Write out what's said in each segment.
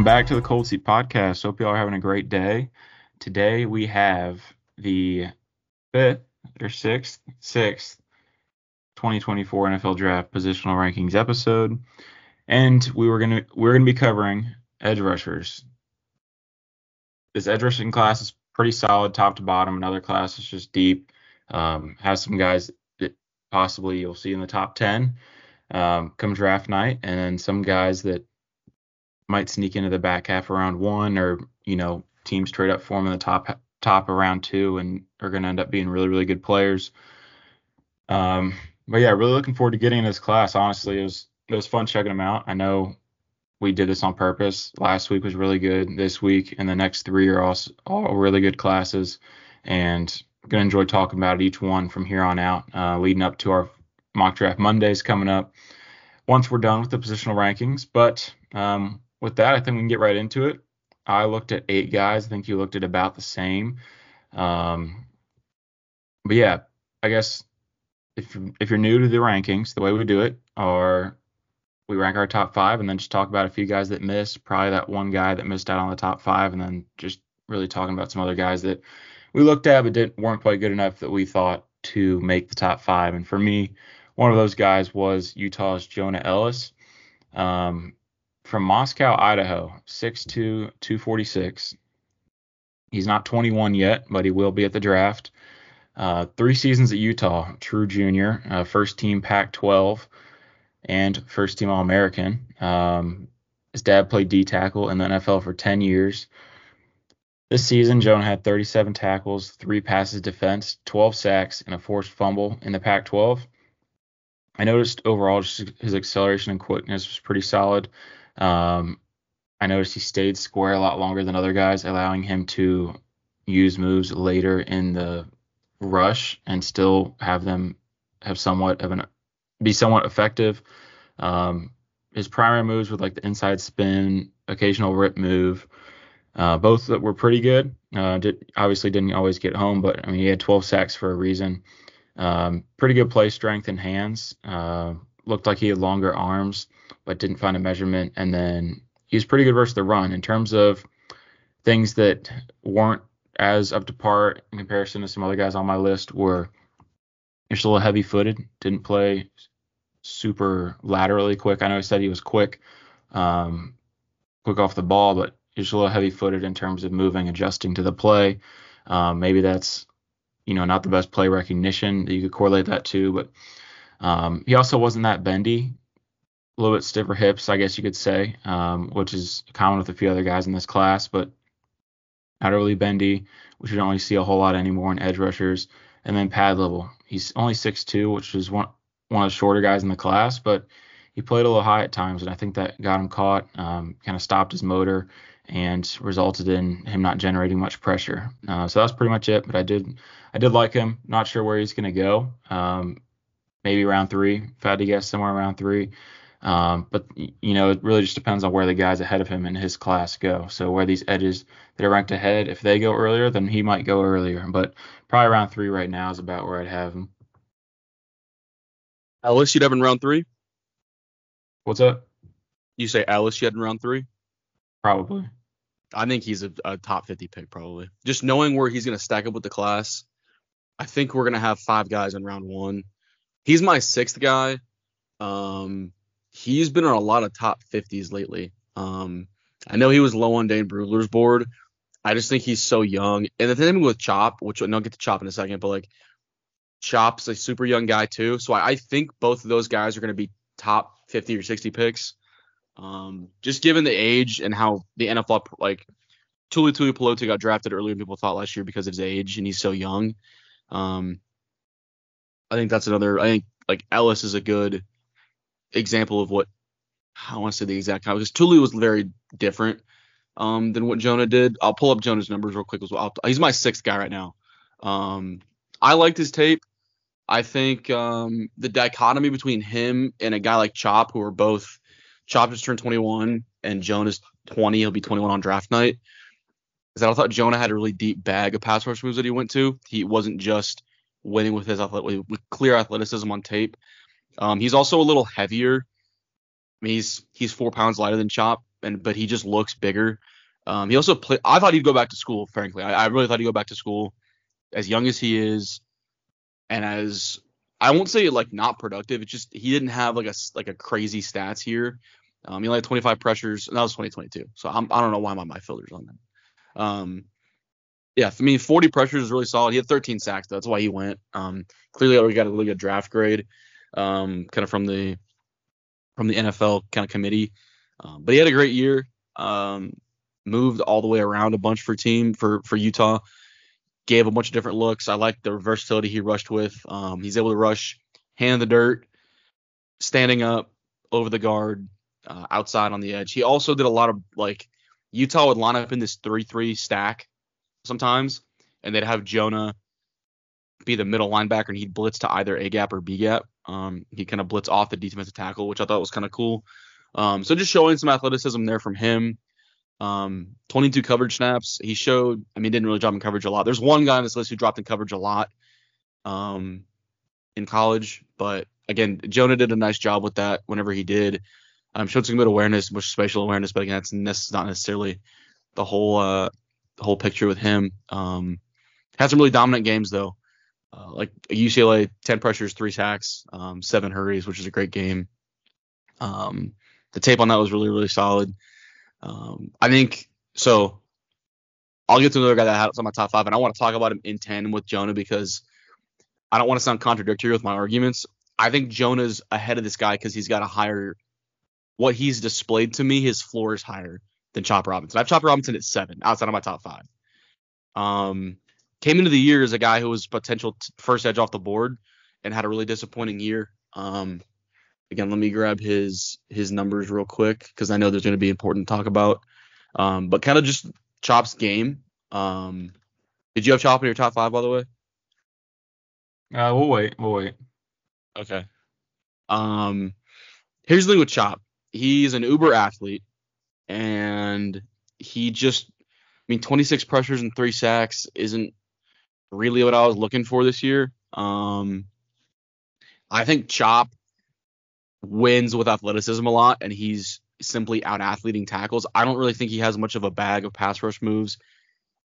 Welcome back to the Cold Seat Podcast. Hope you all are having a great day. Today we have the fifth or sixth, sixth 2024 NFL Draft positional rankings episode, and we were gonna we're gonna be covering edge rushers. This edge rushing class is pretty solid, top to bottom. Another class is just deep. Um, has some guys that possibly you'll see in the top 10 um, come draft night, and then some guys that might sneak into the back half around one, or you know teams trade up for them in the top top around two, and are going to end up being really really good players. Um, but yeah, really looking forward to getting in this class. Honestly, it was it was fun checking them out. I know we did this on purpose. Last week was really good. This week and the next three are all all really good classes, and gonna enjoy talking about each one from here on out, uh, leading up to our mock draft Mondays coming up. Once we're done with the positional rankings, but um, with that, I think we can get right into it. I looked at eight guys. I think you looked at about the same. Um, but yeah, I guess if if you're new to the rankings, the way we do it are we rank our top five and then just talk about a few guys that missed, probably that one guy that missed out on the top five, and then just really talking about some other guys that we looked at but didn't weren't quite good enough that we thought to make the top five. And for me, one of those guys was Utah's Jonah Elliss. Um, from Moscow, Idaho, 6'2, 246. He's not 21 yet, but he will be at the draft. Uh, three seasons at Utah, true junior, uh, first team Pac 12, and first team All American. Um, his dad played D tackle in the NFL for 10 years. This season, Jonah had 37 tackles, three passes defense, 12 sacks, and a forced fumble in the Pac 12. I noticed overall just his acceleration and quickness was pretty solid. Um, I noticed he stayed square a lot longer than other guys, allowing him to use moves later in the rush and still have them have somewhat of an be somewhat effective. Um, his primary moves with like the inside spin, occasional rip move, uh, both that were pretty good. Uh, did, obviously didn't always get home, but I mean he had 12 sacks for a reason. Um, pretty good play strength and hands. Uh, looked like he had longer arms but didn't find a measurement. And then he was pretty good versus the run in terms of things that weren't as up to par in comparison to some other guys on my list were just a little heavy footed, didn't play super laterally quick. I know he said he was quick, um, quick off the ball, but he's a little heavy footed in terms of moving, adjusting to the play. Um, maybe that's you know not the best play recognition. that You could correlate that too, but um, he also wasn't that bendy a little bit stiffer hips, I guess you could say, um, which is common with a few other guys in this class, but not really bendy, which you don't really see a whole lot anymore in edge rushers. And then pad level, he's only 6'2", which is one one of the shorter guys in the class, but he played a little high at times, and I think that got him caught, um, kind of stopped his motor, and resulted in him not generating much pressure. Uh, so that's pretty much it. But I did I did like him. Not sure where he's going to go. Um, maybe round three. If I had to guess, somewhere around three. Um, but you know, it really just depends on where the guys ahead of him in his class go. So where these edges that are ranked ahead, if they go earlier, then he might go earlier. But probably around three right now is about where I'd have him. Elliss, you'd have in round three. What's up? You say Alice, you had in round three. Probably. I think he's a, a top 50 pick, probably. Just knowing where he's going to stack up with the class, I think we're going to have five guys in round one. He's my sixth guy. Um, he's been on a lot of top 50s lately. Um, I know he was low on Dane Brugler's board. I just think he's so young. And the thing with Chop, which I'll get to Chop in a second, but like Chop's a super young guy too. So I, I think both of those guys are going to be top 50 or 60 picks. Um, just given the age and how the NFL like Tuli Tuli Tuipulotu got drafted earlier than people thought last year because of his age and he's so young. Um, I think that's another. I think like Elliss is a good example of what I want to say the exact time because Tuli was very different um, than what Jonah did. I'll pull up Jonah's numbers real quick as well. He's my sixth guy right now. Um, I liked his tape. I think um, the dichotomy between him and a guy like Chop, who are both Chop just turned 21 and Jonah's 20. He'll be 21 on draft night. Is that I thought Jonah had a really deep bag of pass rush moves that he went to. He wasn't just winning with his athletic, with clear athleticism on tape. Um, he's also a little heavier. I mean, he's he's four pounds lighter than Chop, and but he just looks bigger. Um, he also played. I thought he'd go back to school. Frankly, I, I really thought he'd go back to school. As young as he is, and as I won't say like not productive. It's just he didn't have like a like a crazy stats here. Um, he only had 25 pressures, and that was 2022. So I'm, I don't know why my my filters on that. Um, yeah, for me, 40 pressures is really solid. He had 13 sacks. Though. That's why he went. Um, clearly, we got a really good draft grade, um, kind of from the from the NFL kind of committee. Um, but he had a great year. Um, moved all the way around a bunch for team for for Utah. Gave a bunch of different looks. I like the versatility he rushed with. Um, he's able to rush hand in the dirt, standing up over the guard, uh, outside on the edge. He also did a lot of like Utah would line up in this three-three stack sometimes, and they'd have Jonah be the middle linebacker, and he'd blitz to either A gap or B gap. Um, he kind of blitz off the defensive tackle, which I thought was kind of cool. Um, so just showing some athleticism there from him. Um, 22 coverage snaps. He showed. I mean, didn't really drop in coverage a lot. There's one guy on this list who dropped in coverage a lot um, in college, but again, Jonah did a nice job with that whenever he did. Um, showed some good awareness, much spatial awareness, but again, that's not necessarily the whole uh, whole picture with him. Um, had some really dominant games though, uh, like UCLA, 10 pressures, three sacks, um, seven hurries, which is a great game. Um, the tape on that was really really solid. Um, I think so. I'll get to another guy that had on my top five, and I want to talk about him in tandem with Jonah because I don't want to sound contradictory with my arguments. I think Jonah's ahead of this guy because he's got a higher. What he's displayed to me, his floor is higher than Chop Robinson. I have Chop Robinson at seven, outside of my top five. Um, came into the year as a guy who was potential t- first edge off the board and had a really disappointing year. Um, again, let me grab his his numbers real quick because I know there's going to be important to talk about. Um, but kind of just Chop's game. Um, did you have Chop in your top five, by the way? Uh, we'll wait. We'll wait. Okay. Um, here's the thing with Chop. He's an uber athlete, and he just, I mean, 26 pressures and three sacks isn't really what I was looking for this year. Um, I think Chop wins with athleticism a lot, and he's simply out athleting tackles. I don't really think he has much of a bag of pass rush moves,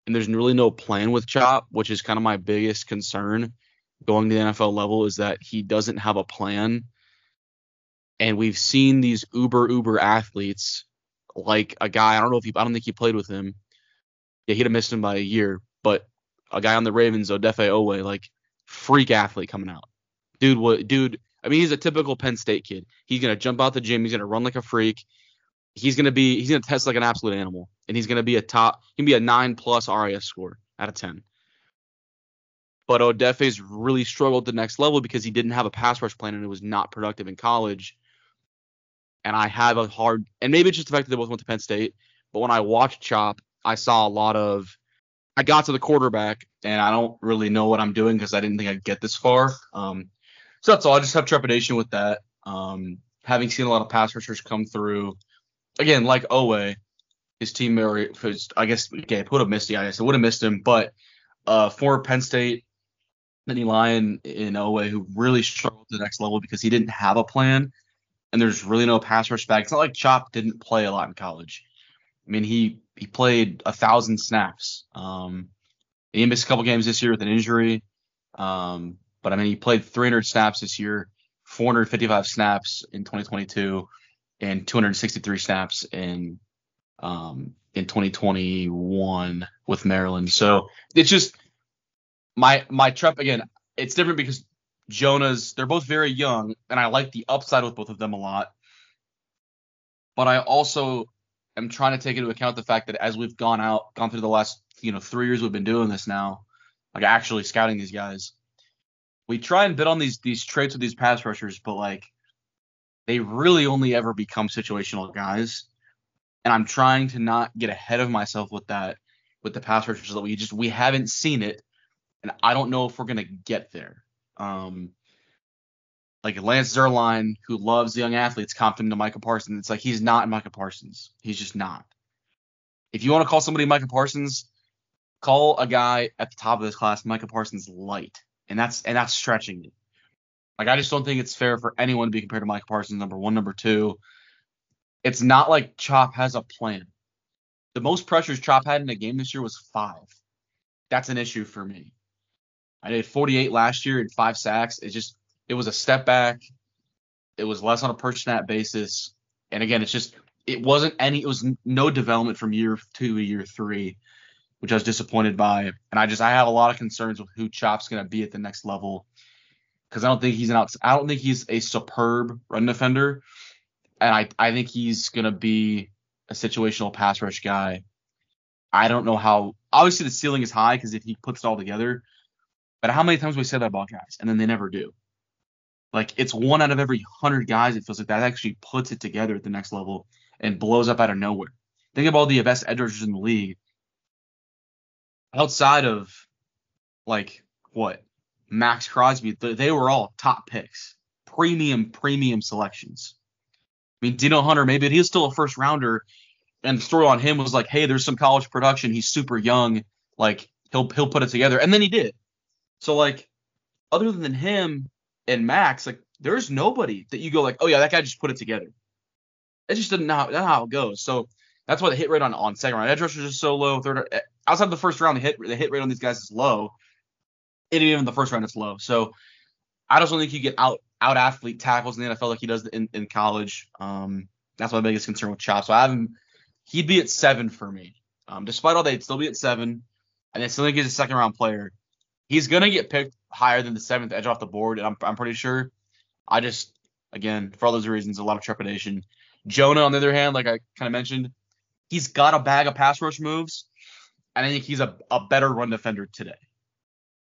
and there's really no plan with Chop, which is kind of my biggest concern going to the NFL level is that he doesn't have a plan. And we've seen these uber uber athletes like a guy. I don't know if he. I don't think he played with him. Yeah, he'd have missed him by a year, but a guy on the Ravens, Odafe Oweh, like freak athlete coming out. Dude, what? Dude, I mean, he's a typical Penn State kid. He's gonna jump out the gym. He's gonna run like a freak. He's gonna be. He's gonna test like an absolute animal, and he's gonna be a top. He can be a nine plus RAS score out of ten. But Odafe's really struggled the next level because he didn't have a pass rush plan and it was not productive in college. And I have a hard, and maybe it's just the fact that they both went to Penn State. But when I watched Chop, I saw a lot of. I got to the quarterback and I don't really know what I'm doing because I didn't think I'd get this far. Um, so that's all. I just have trepidation with that. Um, having seen a lot of pass rushers come through, again, like Oweh, his team, his, I guess, okay, put a Misty, I guess I would have missed him, but uh, for Penn State, Benny Lyon in Oweh, who really struggled to the next level because he didn't have a plan, and there's really no pass rush back. It's not like Chop didn't play a lot in college. I mean, he he played a thousand snaps. Um, he missed a couple games this year with an injury. Um, but I mean, he played 300 snaps this year, 455 snaps in 2022, and 263 snaps in um, in 2021 with Maryland. So it's just my my trap again. It's different because Jonah's they're both very young, and I like the upside with both of them a lot. But I also am trying to take into account the fact that as we've gone out, gone through the last you know three years we've been doing this now, like actually scouting these guys, we try and bid on these these traits with these pass rushers, but like they really only ever become situational guys. And I'm trying to not get ahead of myself with that with the pass rushers that we just we haven't seen it, and I don't know if we're gonna get there. Um, like Lance Zierlein, who loves young athletes, comped him to Micah Parsons. It's like he's not Micah Parsons. He's just not. If you want to call somebody Micah Parsons, call a guy at the top of this class Micah Parsons light, and that's and that's stretching it. Like I just don't think it's fair for anyone to be compared to Micah Parsons. Number one, number two. it's not like Chop has a plan. The most pressures Chop had in a game this year was five. That's an issue for me. I did 48 last year and five sacks. It just it was a step back. It was less on a per snap basis. And again, it's just it wasn't any it was no development from year two to year three, which I was disappointed by. And I just I have a lot of concerns with who Chop's gonna be at the next level. Because I don't think he's an I don't think he's a superb run defender. And I, I think he's gonna be a situational pass rush guy. I don't know how obviously the ceiling is high because if he puts it all together, but how many times we say that about guys and then they never do? Like it's one out of every hundred guys. It feels like that actually puts it together at the next level and blows up out of nowhere. Think of all the best edge rushers in the league. Outside of like what Maxx Crosby, they were all top picks, premium premium selections. I mean, Dino Hunter, maybe he was still a first rounder, and the story on him was like, hey, there's some college production. He's super young, like he'll he'll put it together, and then he did. So like, other than him and Max, like there's nobody that you go like, oh yeah, that guy just put it together. It just didn't know that's how it goes. So that's why the hit rate on, on second round edge rushers is so low. Third eh, outside the first round, the hit the hit rate on these guys is low. And even the first round is low. So I just don't think you get out out athlete tackles in the NFL like he does in, in college. Um, that's my biggest concern with Chop. So I have him. He'd be at seven for me. Um, despite all that, he'd still be at seven, and I still think he's a second round player. He's gonna get picked higher than the seventh edge off the board, and I'm I'm pretty sure. I just again for all those reasons, a lot of trepidation. Jonah, on the other hand, like I kind of mentioned, he's got a bag of pass rush moves, and I think he's a, a better run defender today.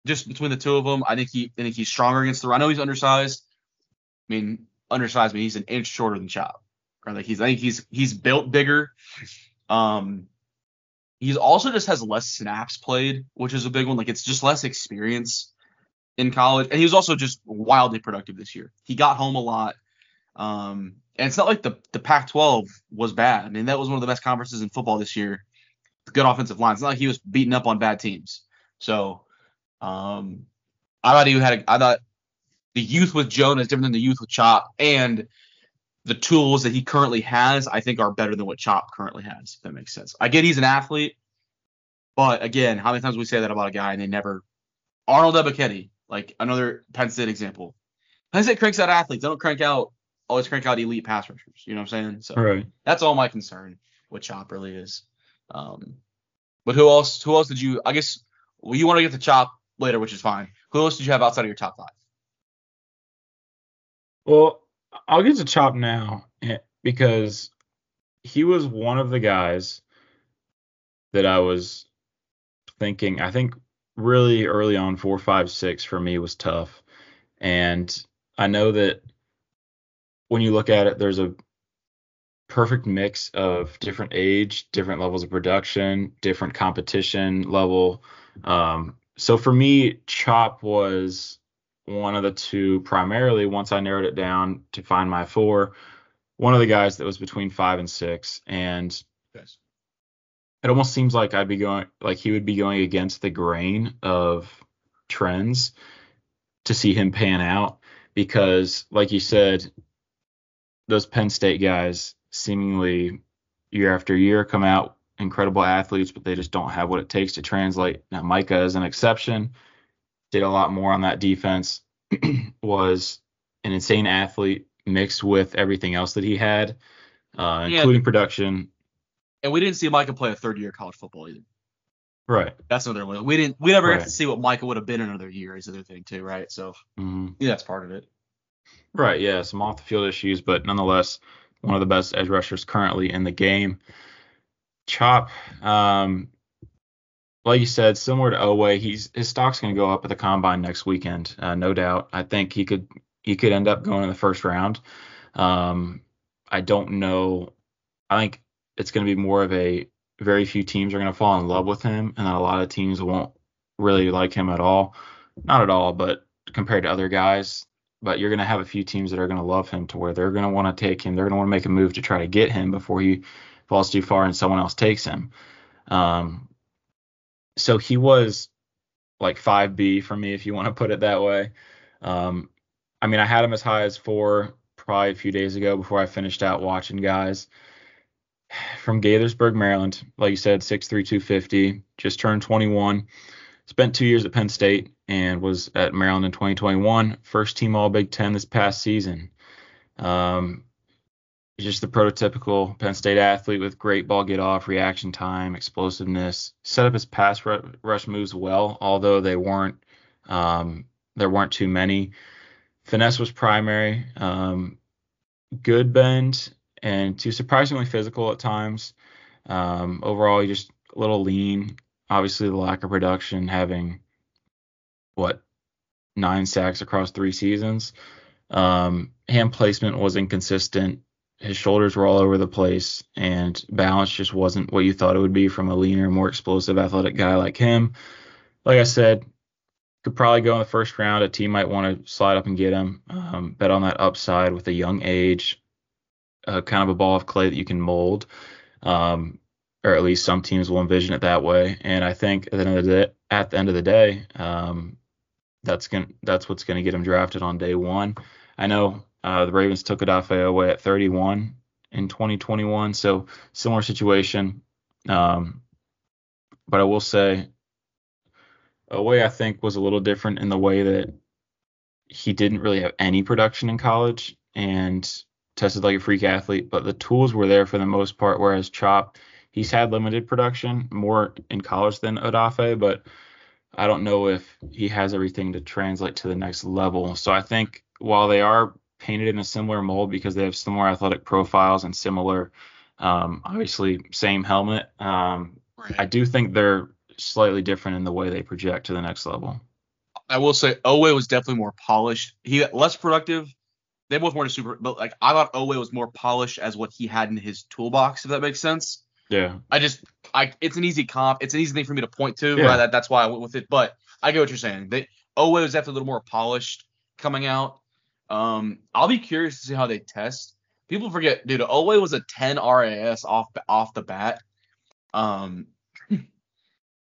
Just between the two of them, I think he I think he's stronger against the run. I know he's undersized. I mean, undersized, but he's an inch shorter than Chop. Right? Like he's I think he's he's built bigger. Um, he's also just has less snaps played, which is a big one. Like it's just less experience in college, and he was also just wildly productive this year. He got home a lot. Um, and it's not like the the Pac-12 was bad. I mean, that was one of the best conferences in football this year. Good offensive line. It's not like he was beating up on bad teams. So, um, I thought he had. A, I thought the youth with Jonah is different than the youth with Chop, and the tools that he currently has, I think, are better than what Chop currently has. If that makes sense. I get he's an athlete, but again, how many times we say that about a guy and they never? Arnold Ebiketie, like another Penn State example. Penn State cranks out athletes. They don't crank out always crank out elite pass rushers. You know what I'm saying? So right. that's all my concern with Chop really is. Um, but who else? Who else did you? I guess well, you want to get to Chop later, which is fine. Who else did you have outside of your top five? Well, I'll get to Chop now eh, because he was one of the guys that I was thinking. I think really early on, four, five, six for me was tough, and I know that when you look at it, there's a perfect mix of different age, different levels of production, different competition level. Um, so for me, Chop was one of the two primarily once I narrowed it down to find my four. One of the guys that was between five and six, and yes. it almost seems like I'd be going like he would be going against the grain of trends to see him pan out because, like you said, those Penn State guys seemingly year after year come out incredible athletes, but they just don't have what it takes to translate. Now Micah is an exception. Did a lot more on that defense. was an insane athlete mixed with everything else that he had, uh, yeah. including production. And we didn't see Micah play a third year college football either. Right. That's another one. We didn't. We never right. got to see what Micah would have been another year. Is another thing too, right? So mm-hmm. yeah, that's part of it. Right, yeah, some off the field issues, but nonetheless, one of the best edge rushers currently in the game. Chop, um, like you said, similar to Oweh, he's his stock's going to go up at the combine next weekend, uh, no doubt. I think he could he could end up going in the first round. Um, I don't know. I think it's going to be more of a very few teams are going to fall in love with him, and a lot of teams won't really like him at all. Not at all, but compared to other guys, but you're going to have a few teams that are going to love him to where they're going to want to take him. They're going to want to make a move to try to get him before he falls too far and someone else takes him. Um, so he was like 5B for me, if you want to put it that way. Um, I mean, I had him as high as four, probably a few days ago before I finished out watching guys from Gaithersburg, Maryland. Like you said, 6'3", 250, just turned 21. Spent two years at Penn State and was at Maryland in 2021. First team All Big Ten this past season. Um, just the prototypical Penn State athlete with great ball get off, reaction time, explosiveness. Set up his pass rush moves well, although they weren't um, there weren't too many. Finesse was primary. Um, good bend and too surprisingly physical at times. Um, overall, he just a little lean. Obviously, the lack of production, having what nine sacks across three seasons. Um, hand placement was inconsistent. His shoulders were all over the place, and balance just wasn't what you thought it would be from a leaner, more explosive, athletic guy like him. Like I said, could probably go in the first round. A team might want to slide up and get him. Um, bet on that upside with a young age, uh, kind of a ball of clay that you can mold, um, or at least some teams will envision it that way. And I think at the end of the day, at the end of the day, um, that's going that's what's going to get him drafted on day one. I know uh, the Ravens took Odafe Oweh at 31 in 2021, so similar situation. Um, but I will say, Oweh I think was a little different in the way that he didn't really have any production in college and tested like a freak athlete, but the tools were there for the most part. Whereas Chop, he's had limited production more in college than Odafe, but I don't know if he has everything to translate to the next level. So I think while they are painted in a similar mold because they have similar athletic profiles and similar, um, obviously same helmet, um, right. I do think they're slightly different in the way they project to the next level. I will say Oweh was definitely more polished. He less productive. They both weren't super, but like I thought Oweh was more polished as what he had in his toolbox, if that makes sense. Yeah. I just I it's an easy comp. It's an easy thing for me to point to. Yeah. Right? That, that's why I went with it. But I get what you're saying. They Oweh was definitely a little more polished coming out. Um, I'll be curious to see how they test. People forget, dude. Oweh was a 10 RAS off off the bat. Um, I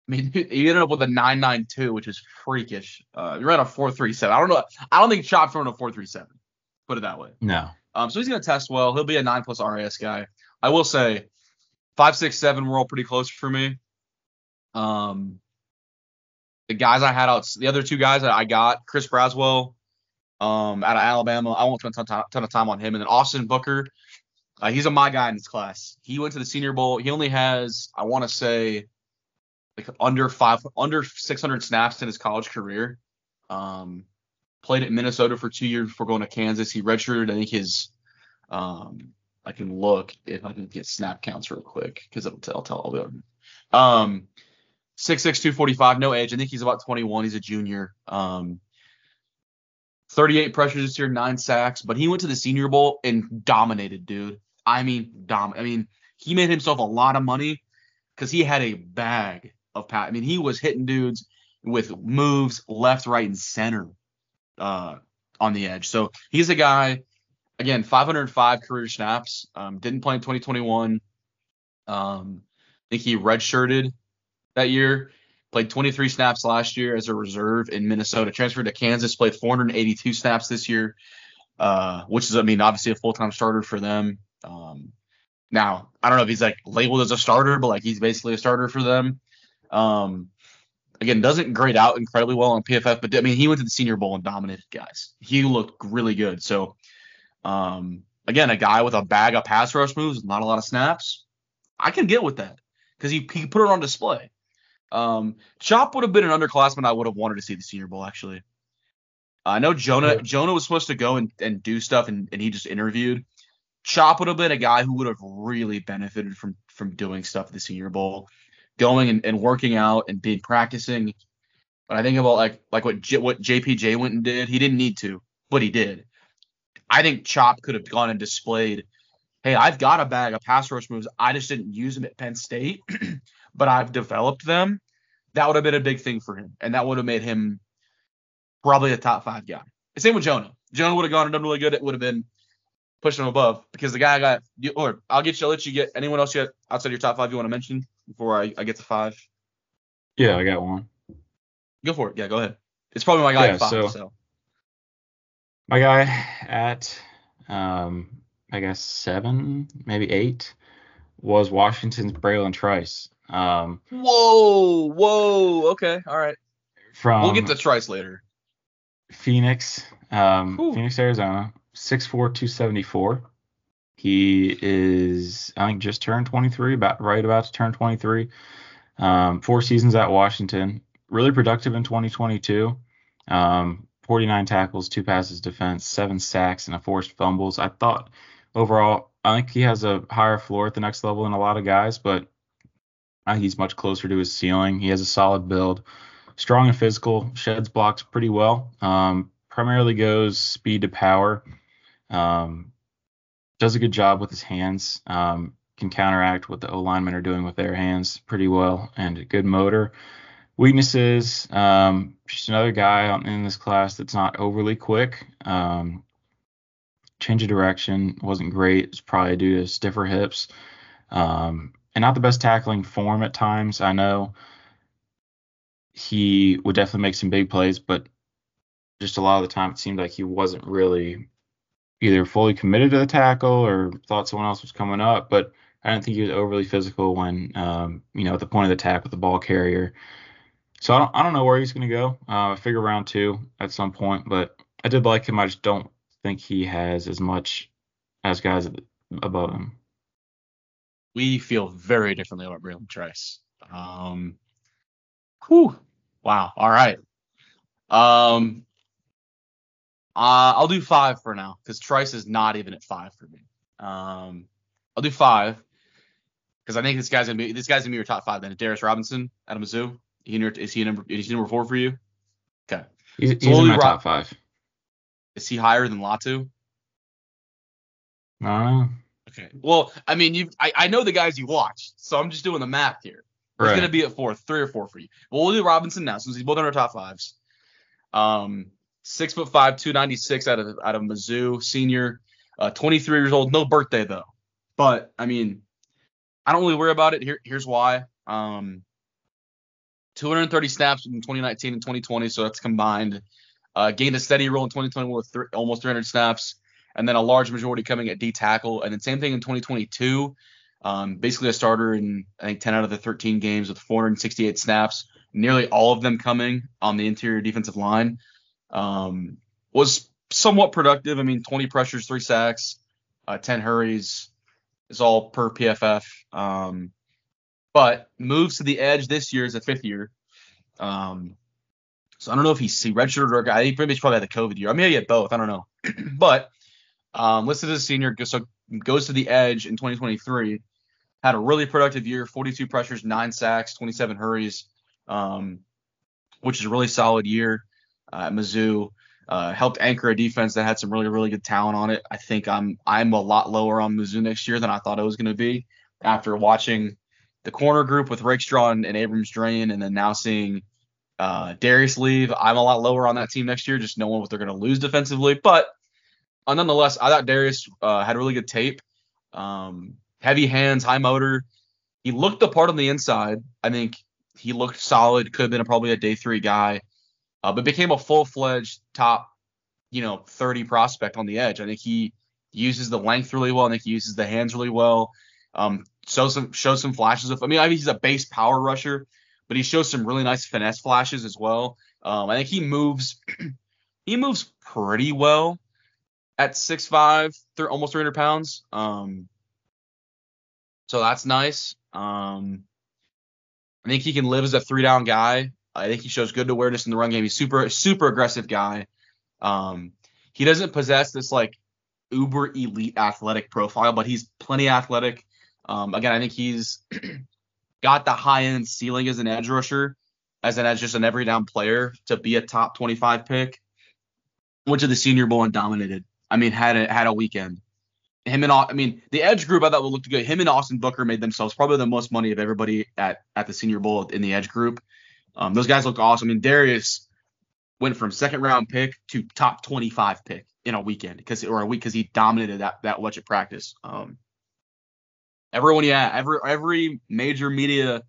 mean, he ended up with a 992, which is freakish. Uh, he ran a 437. I don't know. I don't think Chop's running a 437. Put it that way. No. Um, so he's gonna test well. He'll be a nine plus RAS guy. I will say, five, six, seven were all pretty close for me. Um, the guys I had out, the other two guys that I got, Chris Braswell, um, out of Alabama. I won't spend a ton, ton of time on him. And then Austin Booker, uh, he's a my guy in this class. He went to the Senior Bowl. He only has, I want to say, like under five, under 600 snaps in his college career. Um, played at Minnesota for two years before going to Kansas. He redshirted. I think his, um, I can look if I can get snap counts real quick because it'll tell. I'll tell. I'll be um, six six two forty five, no age. I think he's about 21. He's a junior. Um, 38 pressures this year, nine sacks, but he went to the Senior Bowl and dominated, dude. I mean, dom. I mean, he made himself a lot of money because he had a bag of pat. I mean, he was hitting dudes with moves left, right, and center uh, on the edge. So he's a guy. Again, 505 career snaps. Um, didn't play in 2021. Um, I think he redshirted that year. Played 23 snaps last year as a reserve in Minnesota. Transferred to Kansas. Played 482 snaps this year, uh, which is, I mean, obviously a full-time starter for them. Um, now, I don't know if he's like labeled as a starter, but like he's basically a starter for them. Um, again, doesn't grade out incredibly well on PFF, but I mean, he went to the Senior Bowl and dominated guys. He looked really good. So, um, again, a guy with a bag of pass rush moves, not a lot of snaps. I can get with that because he, he put it on display. Um, Chop would have been an underclassman I would have wanted to see the Senior Bowl actually. I know Jonah yeah. Jonah was supposed to go and, and do stuff and, and he just interviewed. Chop would have been a guy who would have really benefited from from doing stuff at the Senior Bowl, going and, and working out and being practicing. But I think about like like what J, what JPJ went and did. He didn't need to, but he did. I think Chop could have gone and displayed, hey, I've got a bag of pass rush moves. I just didn't use them at Penn State. but I've developed them, that would have been a big thing for him. And that would have made him probably a top five guy. Same with Jonah. Jonah would have gone and done really good. It would have been pushing him above because the guy I got, or I'll get you, I'll let you get anyone else yet outside your top five you want to mention before I, I get to five. Yeah, I got one. Go for it. Yeah, go ahead. It's probably my guy yeah, at five. So, so. my guy at um, I guess seven, maybe eight, was Washington's Bralen Trice. Um, whoa, whoa, okay, all right. From we'll get to Trice later. Phoenix, um, Phoenix, Arizona, six four two seventy four. He is, I think, just turned 23, about right about to turn 23. Um, four seasons at Washington, really productive in 2022. Um, 49 tackles, two passes defense, seven sacks, and a forced fumbles. I thought overall, I think he has a higher floor at the next level than a lot of guys, but he's much closer to his ceiling. He has a solid build, strong and physical, sheds blocks pretty well. Um, primarily goes speed to power. Um, does a good job with his hands. Um, can counteract what the O linemen are doing with their hands pretty well, and a good motor. Weaknesses, um, just another guy in this class that's not overly quick. Um, change of direction wasn't great. It's probably due to stiffer hips. Um, and not the best tackling form at times. I know he would definitely make some big plays, but just a lot of the time it seemed like he wasn't really either fully committed to the tackle or thought someone else was coming up. But I didn't think he was overly physical when, um, you know, at the point of the attack with the ball carrier. So I don't, I don't know where he's going to go. Uh, I figure round two at some point, but I did like him. I just don't think he has as much as guys above him. We feel very differently about Bralen Trice. Um, whew. Wow. All right. Um, uh, I'll do five for now because Trice is not even at five for me. Um, I'll do five because I think this guy's gonna be this guy's gonna be your top five. Then Darius Robinson out of Mizzou. He is he number is he number four for you? Okay. He's, he's in my Rob, top five. Is he higher than Latu? No. Okay. Well, I mean, you I, I know the guys you watched, so I'm just doing the math here. Right. He's gonna be at four, three or four for you. Well, we'll do Robinson now since he's both in our top fives. Um, six foot five, two ninety six out of out of Mizzou, senior, uh, 23 years old, no birthday though. But I mean, I don't really worry about it. Here, here's why. Um, 230 snaps in 2019 and 2020, so that's combined. Uh, gained a steady role in 2021 with th- almost 300 snaps, and then a large majority coming at D tackle. And then same thing in 2022. Um, basically a starter in I think 10 out of the 13 games with 468 snaps, nearly all of them coming on the interior defensive line. Um, was somewhat productive. I mean, 20 pressures, three sacks, uh, 10 hurries is all per PFF. Um, but moves to the edge this year as a fifth year. Um, so I don't know if he's he redshirted or I think probably had the COVID year. I mean, he had both. I don't know. but um, listed as a senior, so goes to the edge in 2023. Had a really productive year, 42 pressures, nine sacks, 27 hurries, um, which is a really solid year uh, at Mizzou. Uh, helped anchor a defense that had some really really good talent on it. I think I'm I'm a lot lower on Mizzou next year than I thought I was going to be after watching the corner group with Rakestraw and, and Abrams-Draine, and then now seeing uh, Darius leave. I'm a lot lower on that team next year, just knowing what they're going to lose defensively. But uh, nonetheless, I thought Darius uh, had really good tape, um, heavy hands, high motor. He looked the part on the inside. I think he looked solid. Could have been a, probably a day three guy, uh, but became a full fledged top, you know, 30 prospect on the edge. I think he uses the length really well. I think he uses the hands really well. Um, show some show some flashes of. I mean, I mean he's a base power rusher, but he shows some really nice finesse flashes as well. Um, I think he moves he moves pretty well at 6'5", th- almost 300 pounds. Um, so that's nice. Um, I think he can live as a three down guy. I think he shows good awareness in the run game. He's super super aggressive guy. Um, he doesn't possess this like uber elite athletic profile, but he's plenty athletic. Um, again, I think he's got the high end ceiling as an edge rusher, as an as just an every down player to be a top 25 pick. Went to the Senior Bowl and dominated. I mean, had a had a weekend. Him and I mean, the edge group I thought would look good. Him and Austin Booker made themselves probably the most money of everybody at at the Senior Bowl in the edge group. Um, those guys look awesome. I mean, Darius went from second round pick to top 25 pick in a weekend because or a week because he dominated that that much at practice. Um, Everyone, yeah, every every major media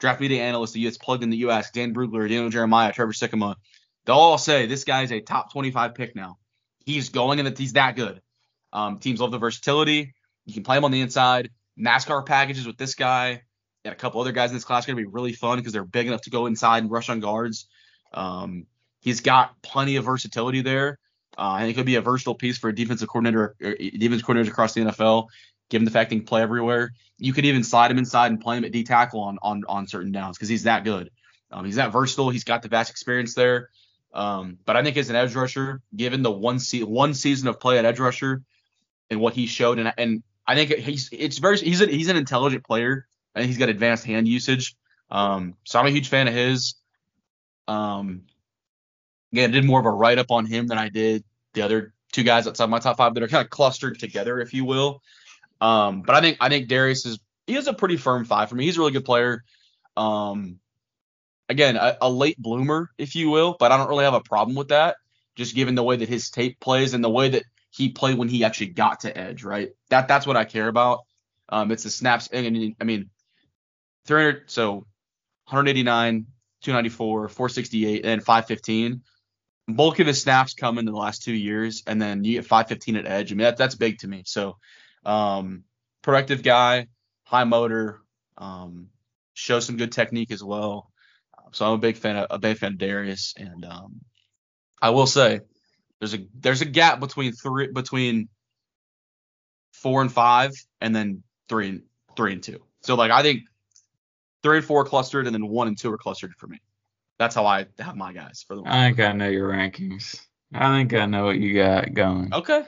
draft media analyst that gets plugged in the U.S. Dan Brugler, Daniel Jeremiah, Trevor Sikkema, they'll all say this guy's a top 25 pick now. He's going and that he's that good. Um, teams love the versatility. You can play him on the inside. NASCAR packages with this guy and a couple other guys in this class are going to be really fun because they're big enough to go inside and rush on guards. Um, he's got plenty of versatility there. Uh, and he could be a versatile piece for a defensive coordinator, defensive coordinators across the NFL, given the fact he can play everywhere. You could even slide him inside and play him at D tackle on on on certain downs because he's that good. Um, he's that versatile. He's got the vast experience there. Um, but I think as an edge rusher, given the one se- one season of play at edge rusher and what he showed, and and I think he's it's very he's a, he's an intelligent player. Think he's got advanced hand usage. Um, so I'm a huge fan of his. Um, again, I did more of a write up on him than I did the other two guys outside my top five that are kind of clustered together, if you will. Um, but I think I think Darius is he is a pretty firm five for me. He's a really good player. Um, again, a, a, late bloomer, if you will, but I don't really have a problem with that, just given the way that his tape plays and the way that he played when he actually got to edge, right? That that's what I care about. Um, it's the snaps, and, I mean, 300, so 189, 294, 468, and 515. Bulk of his snaps come in the last two years, and then you get 515 at edge. I mean, that, that's big to me. So, um, productive guy, high motor, um, shows some good technique as well. So I'm a big fan of a big fan of Darius, and um, I will say there's a there's a gap between three between four and five, and then three and three and two. So like I think three and four clustered, and then one and two are clustered for me. That's how I have my guys for the. I think I know your rankings. I think I know what you got going. Okay.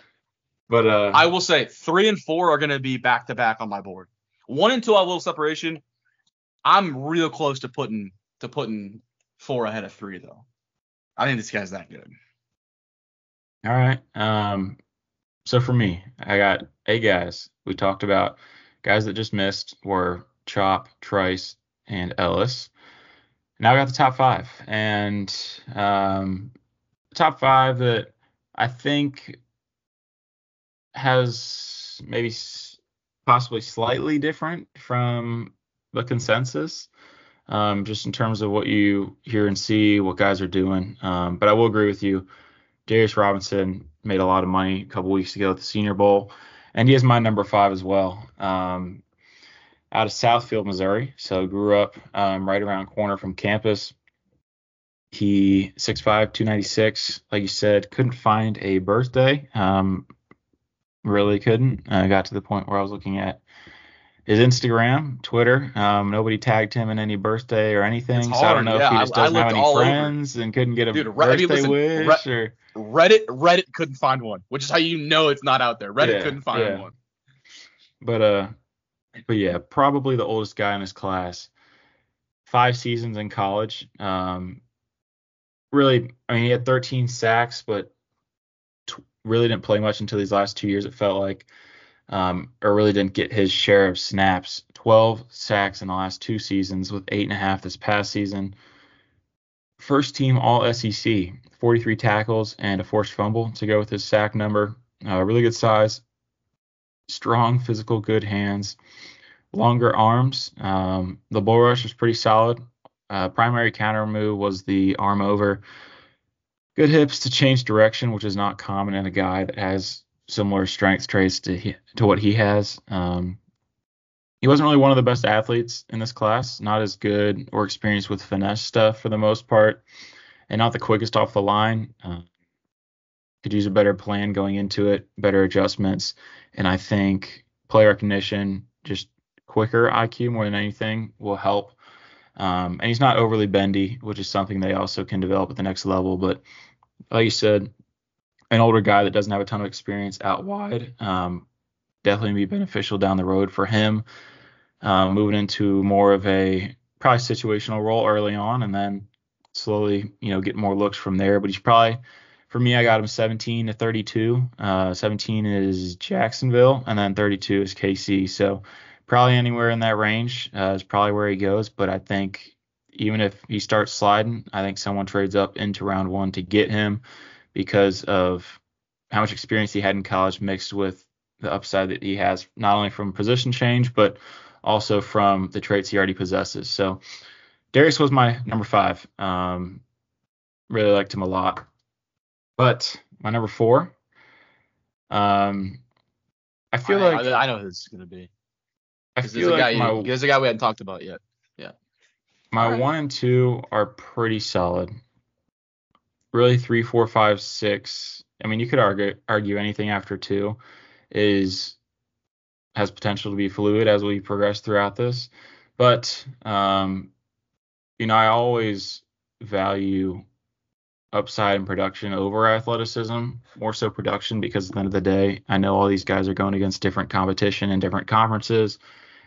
But uh, I will say three and four are going to be back to back on my board. One and two, I will separation. I'm real close to putting to putting four ahead of three though. I think this guy's that good. All right. Um. So for me, I got eight guys. We talked about guys that just missed were Chop, Trice, and Elliss. Now I got the top five, and um, top five that I think has maybe possibly slightly different from the consensus um, just in terms of what you hear and see, what guys are doing. Um, but I will agree with you. Darius Robinson made a lot of money a couple weeks ago at the Senior Bowl, and he is my number five as well. Um, out of Southfield, Missouri, so grew up um, right around corner from campus. He 6'5", 296, like you said, couldn't find a birthday. Um, really couldn't. I uh, got to the point where I was looking at his Instagram, Twitter. Um, nobody tagged him in any birthday or anything. So I don't know yeah, if he just doesn't have any friends over. and couldn't get a Dude, birthday listen, wish Re- or Reddit. Reddit couldn't find one, which is how you know it's not out there. Reddit yeah, couldn't find yeah. one. But uh, but yeah, probably the oldest guy in his class. Five seasons in college. Um, really, I mean, he had 13 sacks, but t- really didn't play much until these last two years. It felt like um, or really didn't get his share of snaps. 12 sacks in the last two seasons, with eight and a half this past season. First team All SEC, 43 tackles and a forced fumble to go with his sack number. Uh, really good size, strong physical, good hands, longer arms. Um, the bull rush was pretty solid. Uh, primary counter move was the arm over. Good hips to change direction, which is not common in a guy that has similar strength traits to he, to what he has. Um, he wasn't really one of the best athletes in this class, not as good or experienced with finesse stuff for the most part, and not the quickest off the line. Uh, could use a better plan going into it, better adjustments, and I think play recognition, just quicker IQ more than anything, will help. Um, and he's not overly bendy, which is something they also can develop at the next level. But like you said, an older guy that doesn't have a ton of experience out wide. Um, definitely be beneficial down the road for him. Um, moving into more of a probably situational role early on, and then slowly, you know, get more looks from there. But he's probably, for me, I got him 17 to 32. Uh, 17 is Jacksonville, and then 32 is KC. So probably anywhere in that range uh, is probably where he goes. But I think even if he starts sliding, I think someone trades up into round one to get him because of how much experience he had in college mixed with the upside that he has not only from position change but also from the traits he already possesses. So Darius was my number five. Um, really liked him a lot. But my number four, um, I feel I, like I, I know who this is gonna be. I There's feel a guy. like my There's a guy we hadn't talked about yet. Yeah. My Alright. one and two are pretty solid. Really, three, four, five, six. I mean, you could argue argue anything after two is has potential to be fluid as we progress throughout this. But um, you know, I always value upside and production over athleticism, more so production because at the end of the day, I know all these guys are going against different competition and different conferences,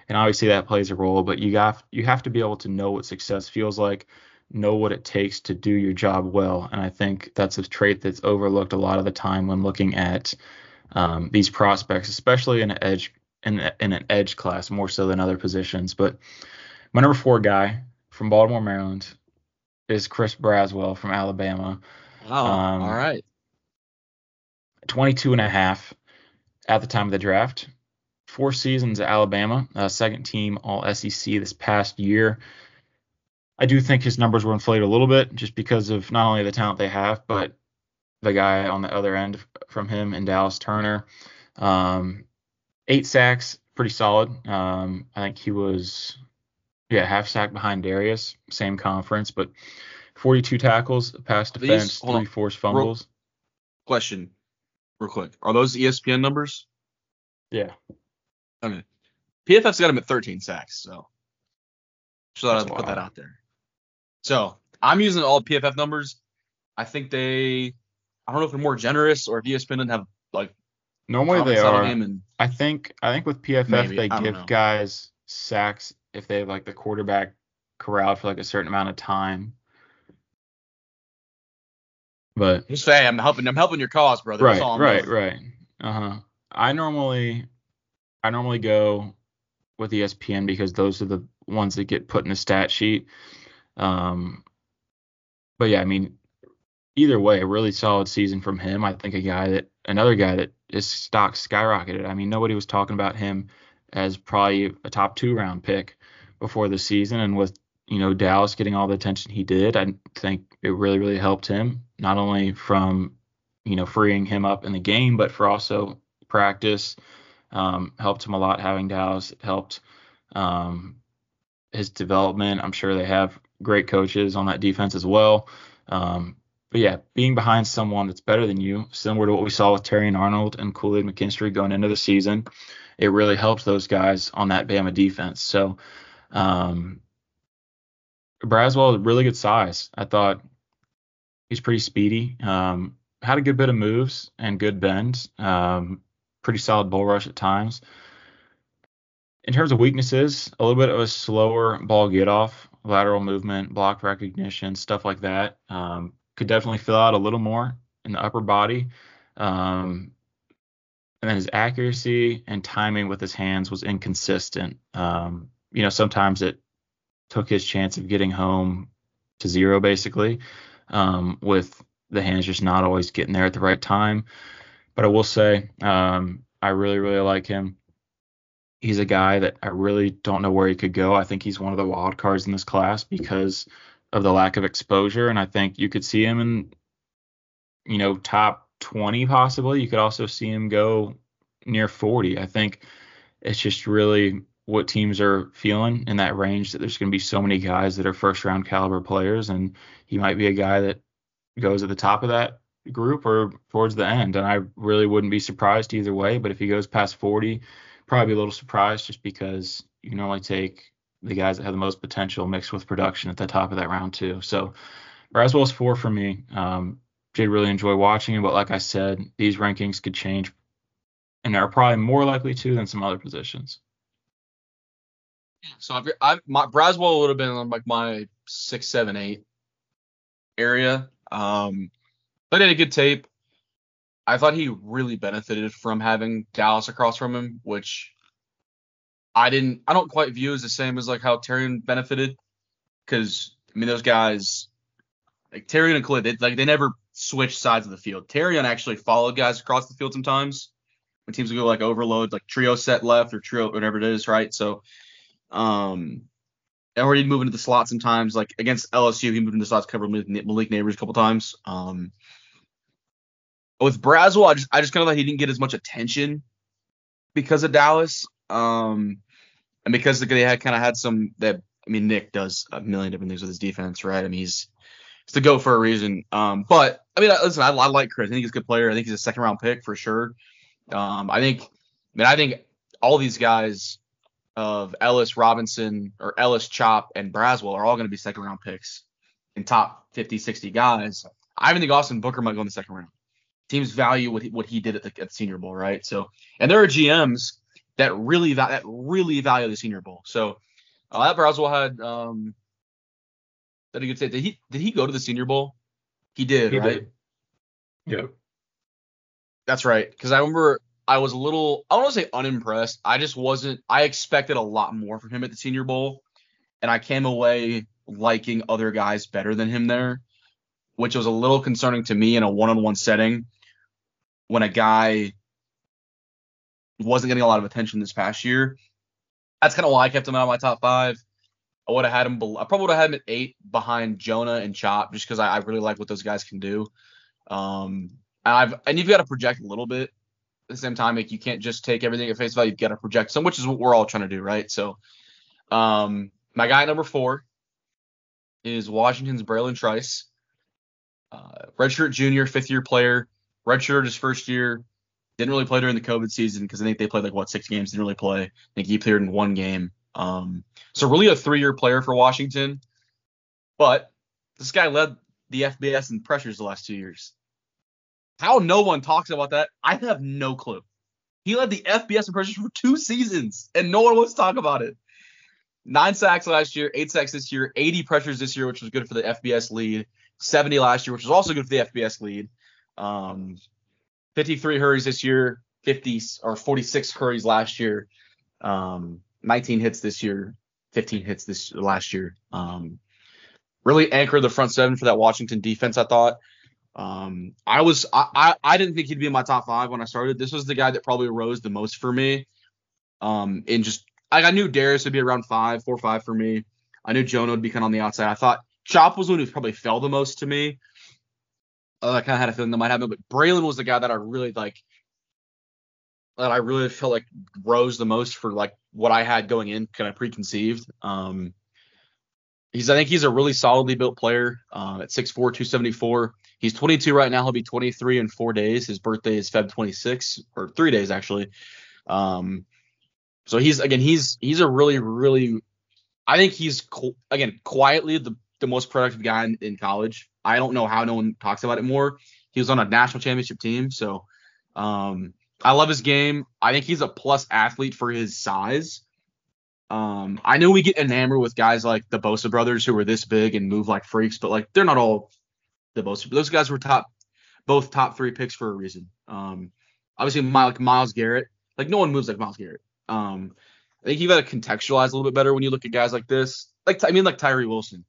and obviously that plays a role. But you got you have to be able to know what success feels like, know what it takes to do your job well, and I think that's a trait that's overlooked a lot of the time when looking at um, these prospects, especially in an edge in, in an edge class more so than other positions. But my number four guy from Baltimore, Maryland, is Chris Braswell from Alabama. Oh, Um, all right. 22 and a half at the time of the draft. Four seasons at Alabama, uh, second team All SEC this past year. I do think his numbers were inflated a little bit just because of not only the talent they have, but the guy on the other end from him in Dallas Turner. Um, eight sacks, pretty solid. Um, I think he was, yeah, half sack behind Darius, same conference, but 42 tackles, pass These- defense, on. three forced fumbles. Question, real quick. Are those ESPN numbers? Yeah. Okay. PFF's got him at 13 sacks, so just thought I'd put that out there. So I'm using all PFF numbers. I think they, I don't know if they're more generous or if ESPN doesn't have like Normally they are. and I think I think with PFF Maybe, they give know. guys sacks if they have like the quarterback corralled for like a certain amount of time. But just say I'm helping. I'm helping your cause, brother. That's right, all I'm right, doing. right. Uh huh. I normally I normally go with ESPN because those are the ones that get put in the stat sheet. Um, but yeah, I mean, either way, a really solid season from him. I think a guy that another guy that his stock skyrocketed. I mean, nobody was talking about him as probably a top two round pick before the season, and with you know Dallas getting all the attention he did, I think it really really helped him not only from you know freeing him up in the game, but for also practice. Um, helped him a lot having Dallas. It helped um, his development. I'm sure they have great coaches on that defense as well. Um, but yeah, being behind someone that's better than you, similar to what we saw with Terrion Arnold and Kool-Aid McKinstry going into the season, it really helped those guys on that Bama defense. So um, Braswell, is really good size. I thought he's pretty speedy. Um, had a good bit of moves and good bends. Um, pretty solid bull rush at times. In terms of weaknesses, a little bit of a slower ball get off, lateral movement, block recognition, stuff like that. Um, could definitely fill out a little more in the upper body. Um, and then his accuracy and timing with his hands was inconsistent. Um, you know, sometimes it took his chance of getting home to zero, basically, um, with the hands just not always getting there at the right time. But I will say, um, I really, really like him. He's a guy that I really don't know where he could go. I think he's one of the wild cards in this class because of the lack of exposure. And I think you could see him in, you know, top 20 possibly. You could also see him go near 40. I think it's just really what teams are feeling in that range that there's going to be so many guys that are first round caliber players. And he might be a guy that goes at the top of that group or towards the end. And I really wouldn't be surprised either way. But if he goes past 40, probably a little surprised just because you normally take the guys that have the most potential mixed with production at the top of that round too. So Braswell's four for me. Um, did really enjoy watching him, but like I said, these rankings could change and are probably more likely to than some other positions. So I've, I've my Braswell would have been like my six, seven, eight area. Um, but had a good tape. I thought he really benefited from having Dallas across from him, which I didn't. I don't quite view as the same as like how Tyrion benefited, because I mean those guys, like Tyrion and Khalid, they, like they never switched sides of the field. Tyrion actually followed guys across the field sometimes when teams would go like overload, like trio set left or trio whatever it is, right? So, um, or he'd move into the slot sometimes. Like against LSU, he moved into the slots, covered Malik Malik Nabers a couple times. Um, with Braswell, I just I just kind of thought he didn't get as much attention because of Dallas, um, and because they had kind of had some that. I mean, Nick does a million different things with his defense, right? I mean, he's it's the go for a reason. Um, but I mean, listen, I, I like Chris. I think he's a good player. I think he's a second round pick for sure. Um, I think, I mean, I think all these guys of Elliss, Robinson, or Elliss, Chop, and Braswell are all going to be second round picks in top 50, 60 guys. I even think Austin Booker might go in the second round. Teams value what he, what he did at the, at Senior Bowl, right? So, and there are GMs that really that really value the Senior Bowl. So, uh, that Braswell had um that he could say did he did he go to the Senior Bowl? He did, He right? did. Yep. That's right. Because I remember I was a little I don't want to say unimpressed. I just wasn't. I expected a lot more from him at the Senior Bowl, and I came away liking other guys better than him there, which was a little concerning to me in a one-on-one setting when a guy wasn't getting a lot of attention this past year. That's kind of why I kept him out of my top five. I would have had him. Below, I probably would have had him at eight behind Jonah and Chop, just because I, I, really like what those guys can do. Um, and I've and you've got to project a little bit at the same time. Like you can't just take everything at face value. You've got to project some, which is what we're all trying to do, right? So, um, my guy number four is Washington's Bralen Trice, uh, redshirt junior, fifth year player, redshirt his first year. Didn't really play during the COVID season because I think they played like what six games. Didn't really play. I think he played in one game. Um, so really a three-year player for Washington, but this guy led the FBS in pressures the last two years. How no one talks about that, I have no clue. He led the FBS in pressures for two seasons, and no one wants to talk about it. Nine sacks last year, eight sacks this year, 80 pressures this year, which was good for the FBS lead. 70 last year, which was also good for the FBS lead. Um, 53 hurries this year, 50 or 46 hurries last year. Um, 19 hits this year, 15 hits this last year. Um, really anchored the front seven for that Washington defense. I thought. Um, I was I, I, I didn't think he'd be in my top five when I started. This was the guy that probably rose the most for me. Um, and just I, I knew Darius would be around five, four, five for me. I knew Jonah would be kind of on the outside. I thought Chop was one who probably fell the most to me. Uh, I kind of had a feeling that might happen, but Bralen was the guy that I really like. That I really felt like rose the most for like what I had going in, kind of preconceived. Um, he's I think he's a really solidly built player uh, at 6'4", 274. He's 22 right now. He'll be 23 in four days. His birthday is Feb 26 or three days actually. Um, so he's again he's he's a really really I think he's again quietly the the most productive guy in, in, college. I don't know how no one talks about it more. He was on a national championship team, so um, I love his game. I think he's a plus athlete for his size. Um, I know we get enamored with guys like the Bosa brothers who are this big and move like freaks, but like they're not all the Bosa. Those guys were top, both top three picks for a reason. Um, obviously, like Myles Garrett, like no one moves like Myles Garrett. Um, I think you got to contextualize a little bit better when you look at guys like this. Like I mean, like Tyree Wilson.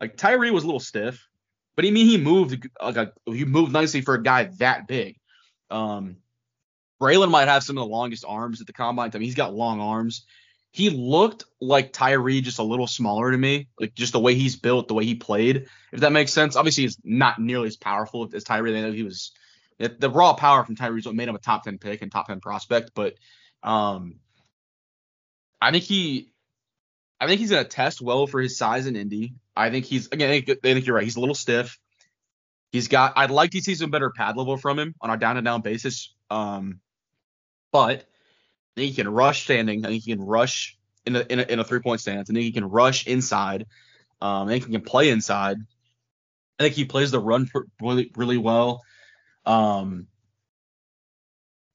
Like Tyree was a little stiff, but I mean he moved like a, he moved nicely for a guy that big. Um, Bralen might have some of the longest arms at the combine. I mean, he's got long arms. He looked like Tyree, just a little smaller to me, like just the way he's built, the way he played, if that makes sense. Obviously, he's not nearly as powerful as Tyree. I know he was the raw power from Tyree is what made him a top 10 pick and top 10 prospect, but um, I think he I think he's gonna test well for his size in Indy. I think he's again. I think, I think you're right. He's a little stiff. He's got. I'd like to see some better pad level from him on a down and down basis. Um, but I think he can rush standing. I think he can rush in a in a, in a three point stance. I think he can rush inside. Um, I think he can play inside. I think he plays the run really really well. Um,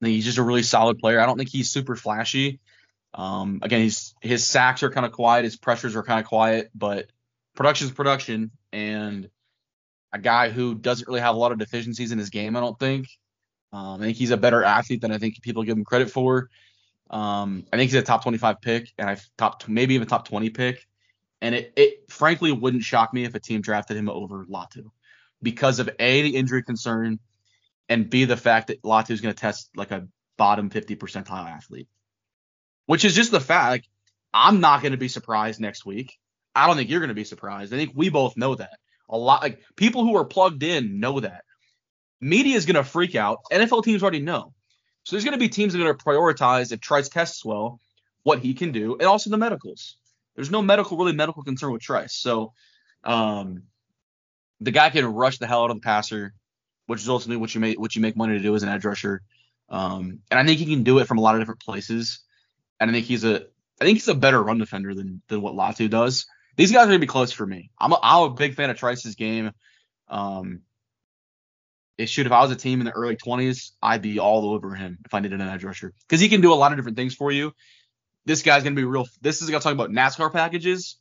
he's just a really solid player. I don't think he's super flashy. Um, again, he's his sacks are kind of quiet, his pressures are kind of quiet, but production's production, and a guy who doesn't really have a lot of deficiencies in his game, I don't think. Um, I think he's a better athlete than I think people give him credit for. Um, I think he's a top 25 pick, and I top maybe even top 20 pick. And it, it frankly wouldn't shock me if a team drafted him over Latu because of a the injury concern, and b the fact that Latu is going to test like a bottom 50 percentile athlete which is just the fact. Like, I'm not going to be surprised next week. I don't think you're going to be surprised. I think we both know that. A lot, like people who are plugged in know that. Media is going to freak out. NFL teams already know. So there's going to be teams that are going to prioritize if Trice tests well, what he can do, and also the medicals. There's no medical, really medical concern with Trice. So um, the guy can rush the hell out of the passer, which is ultimately what you make what you make money to do as an edge rusher. Um, and I think he can do it from a lot of different places. And I think he's a I think he's a better run defender than than what Latu does. These guys are gonna be close for me. I'm a, I'm a big fan of Trice's game. Um, it should if I was a team in the early 20s, I'd be all over him if I needed an edge rusher because he can do a lot of different things for you. This guy's gonna be real. This is gonna talk about NASCAR packages.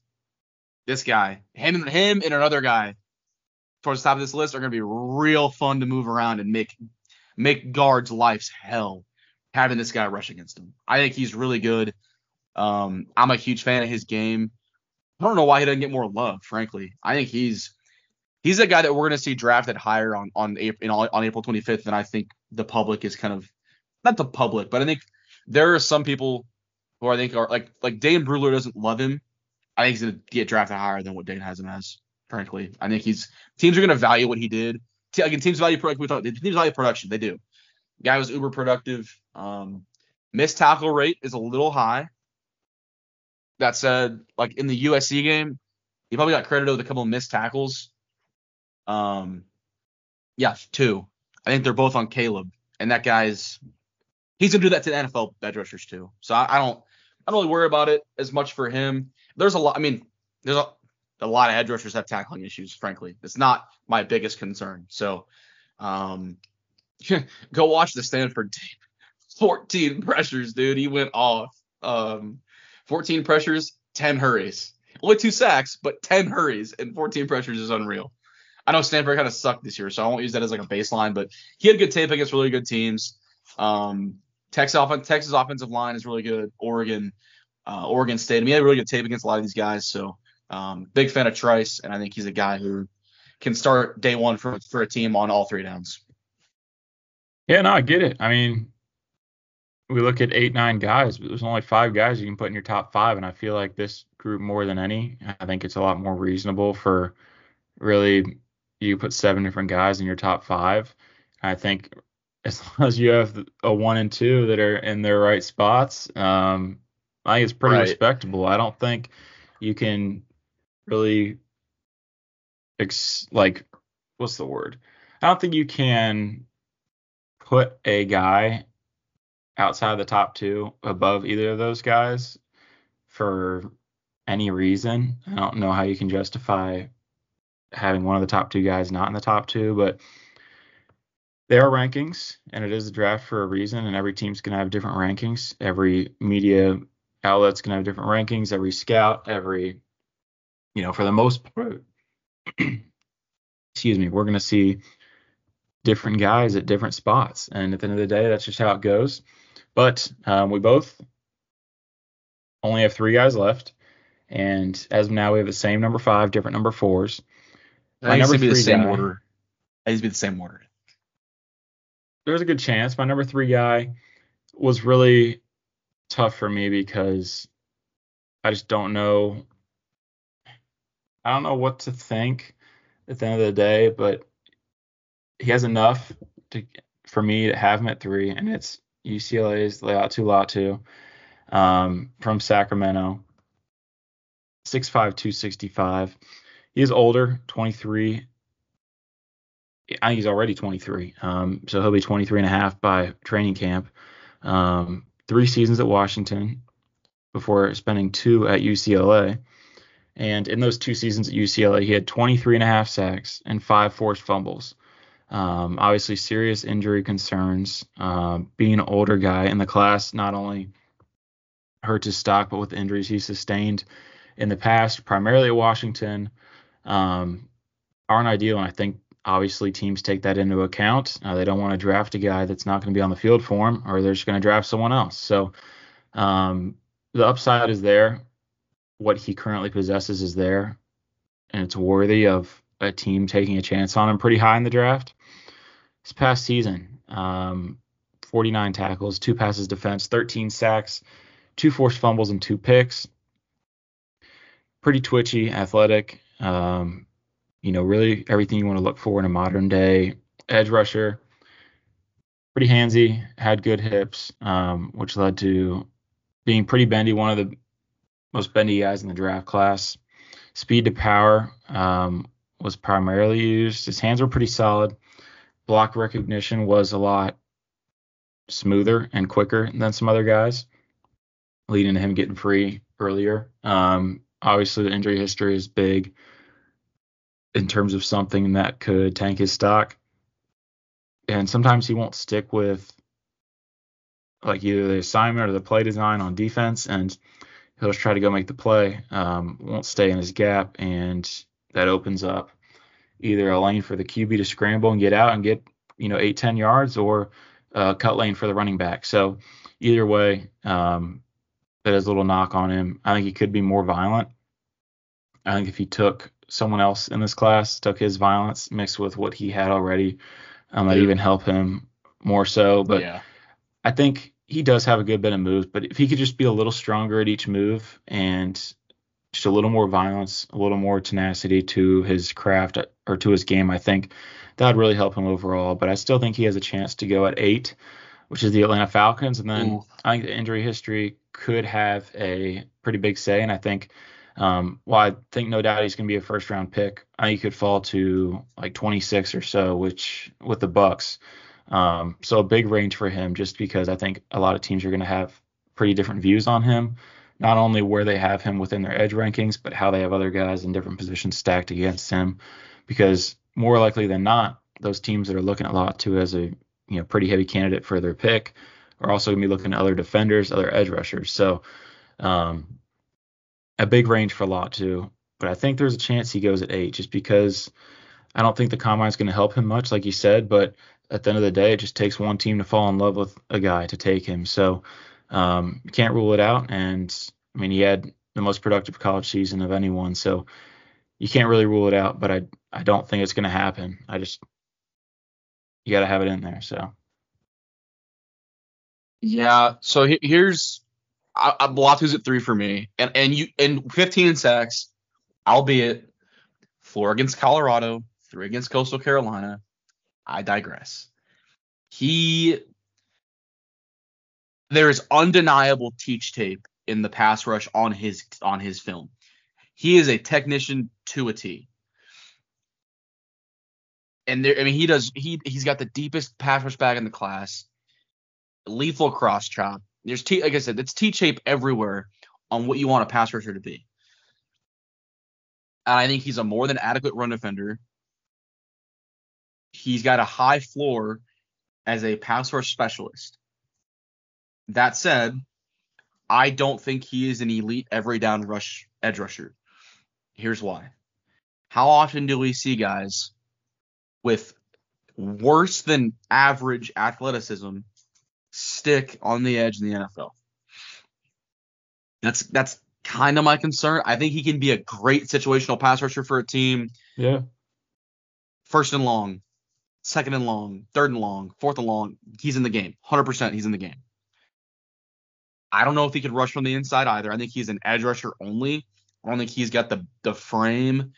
This guy, him, him, and another guy towards the top of this list are gonna be real fun to move around and make make guards' lives hell having this guy rush against him. I think he's really good. Um, I'm a huge fan of his game. I don't know why he doesn't get more love, frankly. I think he's he's a guy that we're going to see drafted higher on on April on April 25th than I think the public is kind of not the public, but I think there are some people who I think are like like Dane Brugler doesn't love him. I think he's going to get drafted higher than what Dane has him as. Frankly, I think he's teams are going to value what he did. Again, teams value like we talked. Teams value production. They do. Guy was uber productive. Um, missed tackle rate is a little high. That said, like in the USC game, he probably got credited with a couple of missed tackles. Um, yeah, two. I think they're both on Caleb, and that guy's he's gonna do that to the NFL edge rushers too. So I, I don't I don't really worry about it as much for him. There's a lot. I mean, there's a, a lot of edge rushers have tackling issues. Frankly, it's not my biggest concern. So, um, go watch the Stanford tape. 14 pressures, dude. He went off. Um, 14 pressures, 10 hurries. Only two sacks, but 10 hurries and 14 pressures is unreal. I know Stanford kind of sucked this year, so I won't use that as like a baseline, but he had good tape against really good teams. Um, Texas, off- Texas offensive line is really good. Oregon, uh, Oregon State. I mean, he had really good tape against a lot of these guys. So um, big fan of Trice, and I think he's a guy who can start day one for for a team on all three downs. Yeah, no, I get it. I mean, we look at eight, nine guys, but there's only five guys you can put in your top five, and I feel like this group more than any. I think it's a lot more reasonable for really you put seven different guys in your top five. I think as long as you have a one and two that are in their right spots, um, I think it's pretty right. respectable. I don't think you can really ex- like what's the word? I don't think you can put a guy outside the top two above either of those guys for any reason. I don't know how you can justify having one of the top two guys not in the top two, but there are rankings, and it is a draft for a reason, and every team's going to have different rankings. Every media outlet's going to have different rankings. Every scout, every, you know, for the most part, excuse me, we're going to see different guys at different spots. And at the end of the day, that's just how it goes. But um, we both only have three guys left. And as of now, we have the same number five, different number fours. My number three be the same guy, order. I used to be the same order. There's a good chance. My number three guy was really tough for me because I just don't know. I don't know what to think at the end of the day, but he has enough to for me to have him at three, and it's UCLA's Laiatu Latu um, from Sacramento, 6'5", 265. He is older, 23. I think he's already 23. Um, so he'll be 23 and a half by training camp. Um, three seasons at Washington before spending two at UCLA. And in those two seasons at UCLA, he had 23 and a half sacks and five forced fumbles. Um, obviously, serious injury concerns. Uh, being an older guy in the class not only hurts his stock, but with injuries he sustained in the past, primarily at Washington, um, aren't ideal. And I think obviously teams take that into account. Uh, they don't want to draft a guy that's not going to be on the field for him, or they're just going to draft someone else. So um, the upside is there. What he currently possesses is there, and it's worthy of a team taking a chance on him pretty high in the draft. This past season, um, 49 tackles, two passes defense, 13 sacks, two forced fumbles, and two picks. Pretty twitchy, athletic. Um, you know, really everything you want to look for in a modern day edge rusher. pretty handsy, had good hips, um, which led to being pretty bendy, one of the most bendy guys in the draft class. Speed to power um, was primarily used. His hands were pretty solid. Block recognition was a lot smoother and quicker than some other guys, leading to him getting free earlier. Um, obviously, the injury history is big in terms of something that could tank his stock. And sometimes he won't stick with like either the assignment or the play design on defense, and he'll just try to go make the play. Um, won't stay in his gap, and that opens up either a lane for the QB to scramble and get out and get you know eight ten yards, or a cut lane for the running back. So either way, um, that is a little knock on him. I think he could be more violent. I think if he took someone else in this class, took his violence mixed with what he had already, um, that even help him more so. But yeah. I think he does have a good bit of moves, but if he could just be a little stronger at each move and just a little more violence, a little more tenacity to his craft or to his game, I think that would really help him overall. But I still think he has a chance to go at eight, which is the Atlanta Falcons. And then Ooh. I think the injury history could have a pretty big say. And I think, um, while I think no doubt he's going to be a first round pick, I think he could fall to like 26 or so, which with the Bucs. Um, so a big range for him, just because I think a lot of teams are going to have pretty different views on him. Not only where they have him within their edge rankings, but how they have other guys in different positions stacked against him. Because more likely than not, those teams that are looking at Latu as a you know pretty heavy candidate for their pick are also going to be looking at other defenders, other edge rushers. So um, a big range for Latu, but I think there's a chance he goes at eight, just because I don't think the combine's going to help him much, like you said. But at the end of the day, it just takes one team to fall in love with a guy to take him. So um, you can't rule it out. And I mean, he had the most productive college season of anyone, so you can't really rule it out. But I I don't think it's going to happen. I just you got to have it in there. So Yeah. So he- here's I, I Latu's at three for me, and and you and 15 sacks, albeit four against Colorado, three against Coastal Carolina. I digress. He there is undeniable teach tape in the pass rush on his on his film. He is a technician to a T. And there, I mean, he does. He he's got the deepest pass rush bag in the class. Lethal cross chop. There's T, like I said, it's T shape everywhere on what you want a pass rusher to be. And I think he's a more than adequate run defender. He's got a high floor as a pass rush specialist. That said, I don't think he is an elite every down rush edge rusher. Here's why. How often do we see guys with worse than average athleticism stick on the edge in the NFL? That's that's kind of my concern. I think he can be a great situational pass rusher for a team. yeah, First and long, second and long, third and long, fourth and long. He's in the game. 100% he's in the game. I don't know if he could rush from the inside either. I think he's an edge rusher only. I don't think he's got the the frame.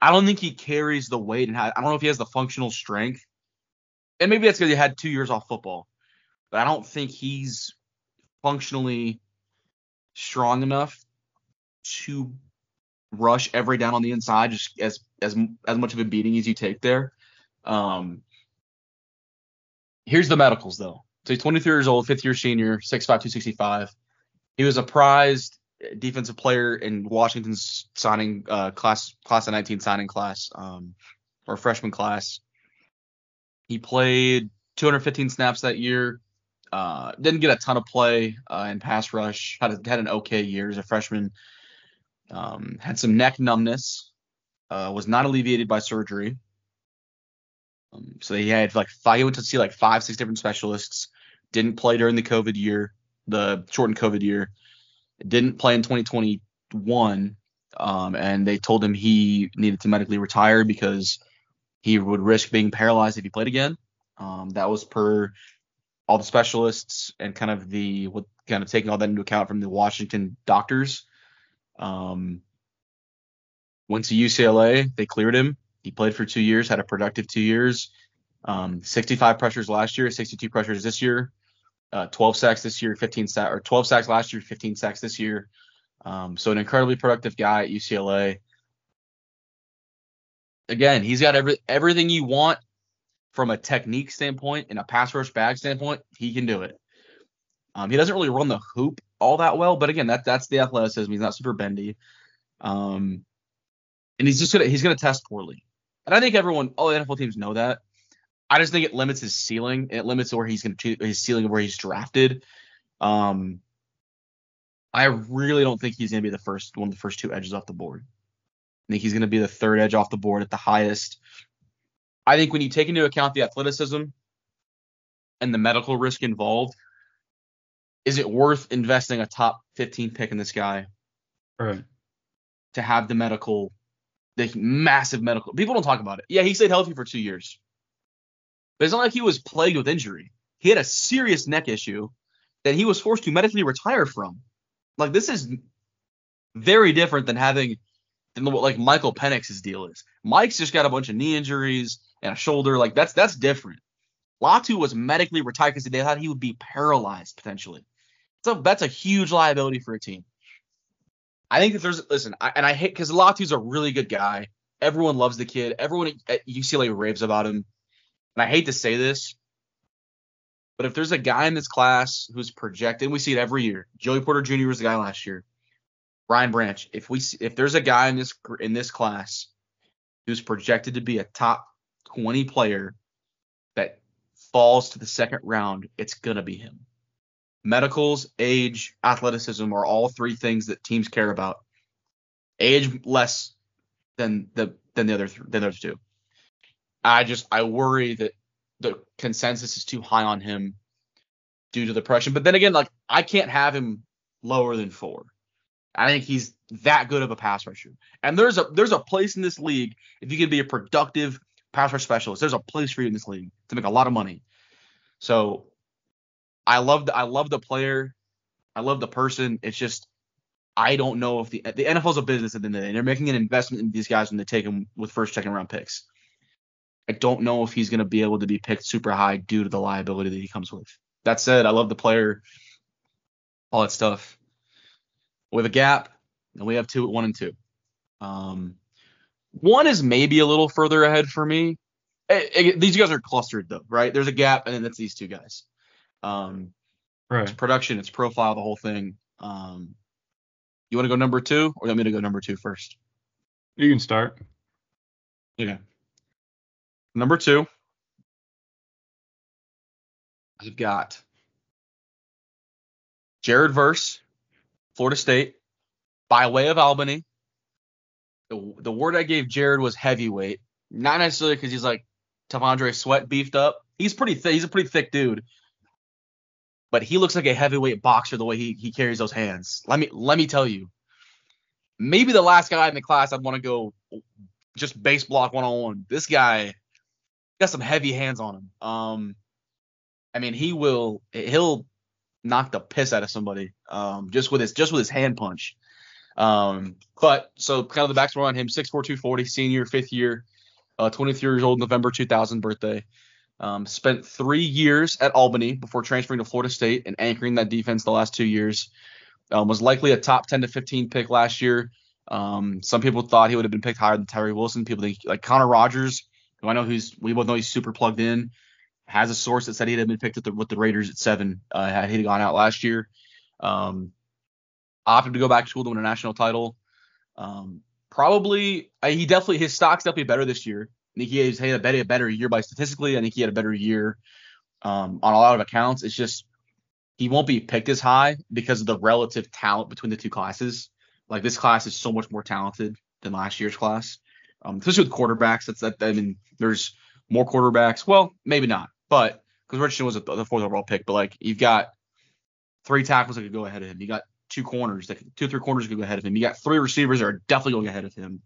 I don't think he carries the weight and I don't know if he has the functional strength. And maybe that's because he had two years off football. But I don't think he's functionally strong enough to rush every down on the inside just as as as much of a beating as you take there. Um, here's the medicals though. So he's 23 years old, fifth year senior, 6'5", 265. He was a prized defensive player in Washington's signing uh, class, class of 19 signing class, um, or freshman class. He played 215 snaps that year. Uh, didn't get a ton of play uh, in pass rush. Had a, had an okay year as a freshman. Um, had some neck numbness. Uh, was not alleviated by surgery. Um, so he had like five, he went to see like five, six different specialists. Didn't play during the COVID year, the shortened COVID year. Didn't play in 2021, um, and they told him he needed to medically retire because he would risk being paralyzed if he played again. Um, that was per all the specialists and kind of the what kind of taking all that into account from the Washington doctors. Um, went to UCLA, they cleared him. He played for two years, had a productive two years. Um, 65 pressures last year, 62 pressures this year, uh, 12 sacks this year, 15 sacks or 12 sacks last year, 15 sacks this year. Um, so an incredibly productive guy at UCLA. Again, he's got every everything you want from a technique standpoint and a pass rush bag standpoint. He can do it. Um, he doesn't really run the hoop all that well, but again, that that's the athleticism. He's not super bendy. Um, and he's just gonna he's gonna test poorly. And I think everyone, all the NFL teams know that. I just think it limits his ceiling. It limits where he's gonna his ceiling of where he's drafted. Um, I really don't think he's gonna be the first one of the first two edges off the board. I think he's gonna be the third edge off the board at the highest. I think when you take into account the athleticism and the medical risk involved, is it worth investing a top 15 pick in this guy? Right. To have the medical, the massive medical. People don't talk about it. Yeah, he stayed healthy for two years. But it's not like he was plagued with injury. He had a serious neck issue that he was forced to medically retire from. Like this is very different than having than what like Michael Penix's deal is. Mike's just got a bunch of knee injuries and a shoulder. Like that's that's different. Latu was medically retired because they thought he would be paralyzed potentially. So that's a huge liability for a team. I think that there's listen, I, and I hate because Latu's a really good guy. Everyone loves the kid. Everyone at UCLA raves about him. And I hate to say this, but if there's a guy in this class who's projected, we see it every year. Joey Porter Jr. was the guy last year. Brian Branch. If we see, if there's a guy in this in this class who's projected to be a top 20 player that falls to the second round, it's gonna be him. Medicals, age, athleticism are all three things that teams care about. Age less than the than the other th- than the other two. I just I worry that the consensus is too high on him due to the pressure. But then again, like I can't have him lower than four. I think he's that good of a pass rusher. And there's a there's a place in this league if you can be a productive pass rush specialist. There's a place for you in this league to make a lot of money. So I love the I love the player. I love the person. It's just I don't know if the the NFL's a business at the end of the day. They're making an investment in these guys when they take them with first, second round picks. I don't know if he's going to be able to be picked super high due to the liability that he comes with. That said, I love the player, all that stuff. We have a gap, and we have two at one and two. Um, one is maybe a little further ahead for me. It, it, these guys are clustered though, right? There's a gap, and then it's these two guys. Um, right. It's production, it's profile, the whole thing. Um, you want to go number two, or you want me to go number two first? You can start. Okay. Number two, I've got Jared Verse, Florida State, by way of Albany. The, the word I gave Jared was heavyweight, not necessarily because he's like T'Vondre Sweat beefed up. He's pretty. He's a pretty thick dude, but he looks like a heavyweight boxer the way he, he carries those hands. Let me let me tell you, maybe the last guy in the class I'd want to go just base block one on one. This guy got some heavy hands on him. Um, I mean, he will he'll knock the piss out of somebody um, just with his just with his hand punch. Um, but so kind of the backstory on him: 6'4", 240, senior, fifth year, uh, 23 years old, November 2000 birthday. Um, spent three years at Albany before transferring to Florida State and anchoring that defense the last two years. Um, was likely a top 10 to 15 pick last year. Um, some people thought he would have been picked higher than Tyree Wilson. People think like Connor Rogers who I know who's we both know he's super plugged in, has a source that said he'd have been picked the, with the Raiders at seven uh, had he gone out last year. Um, opted to go back to school to win a national title. Um, probably uh, he definitely his stock's definitely better this year. I think he had a better, a better year by statistically. I think he had a better year um, on a lot of accounts. It's just he won't be picked as high because of the relative talent between the two classes. Like this class is so much more talented than last year's class um, especially with quarterbacks. That's that. I mean, there's more quarterbacks. Well, maybe not, but because Richardson was the fourth overall pick, but like you've got three tackles that could go ahead of him. You got two corners that two three corners could go ahead of him. You got three receivers that are definitely going ahead of him.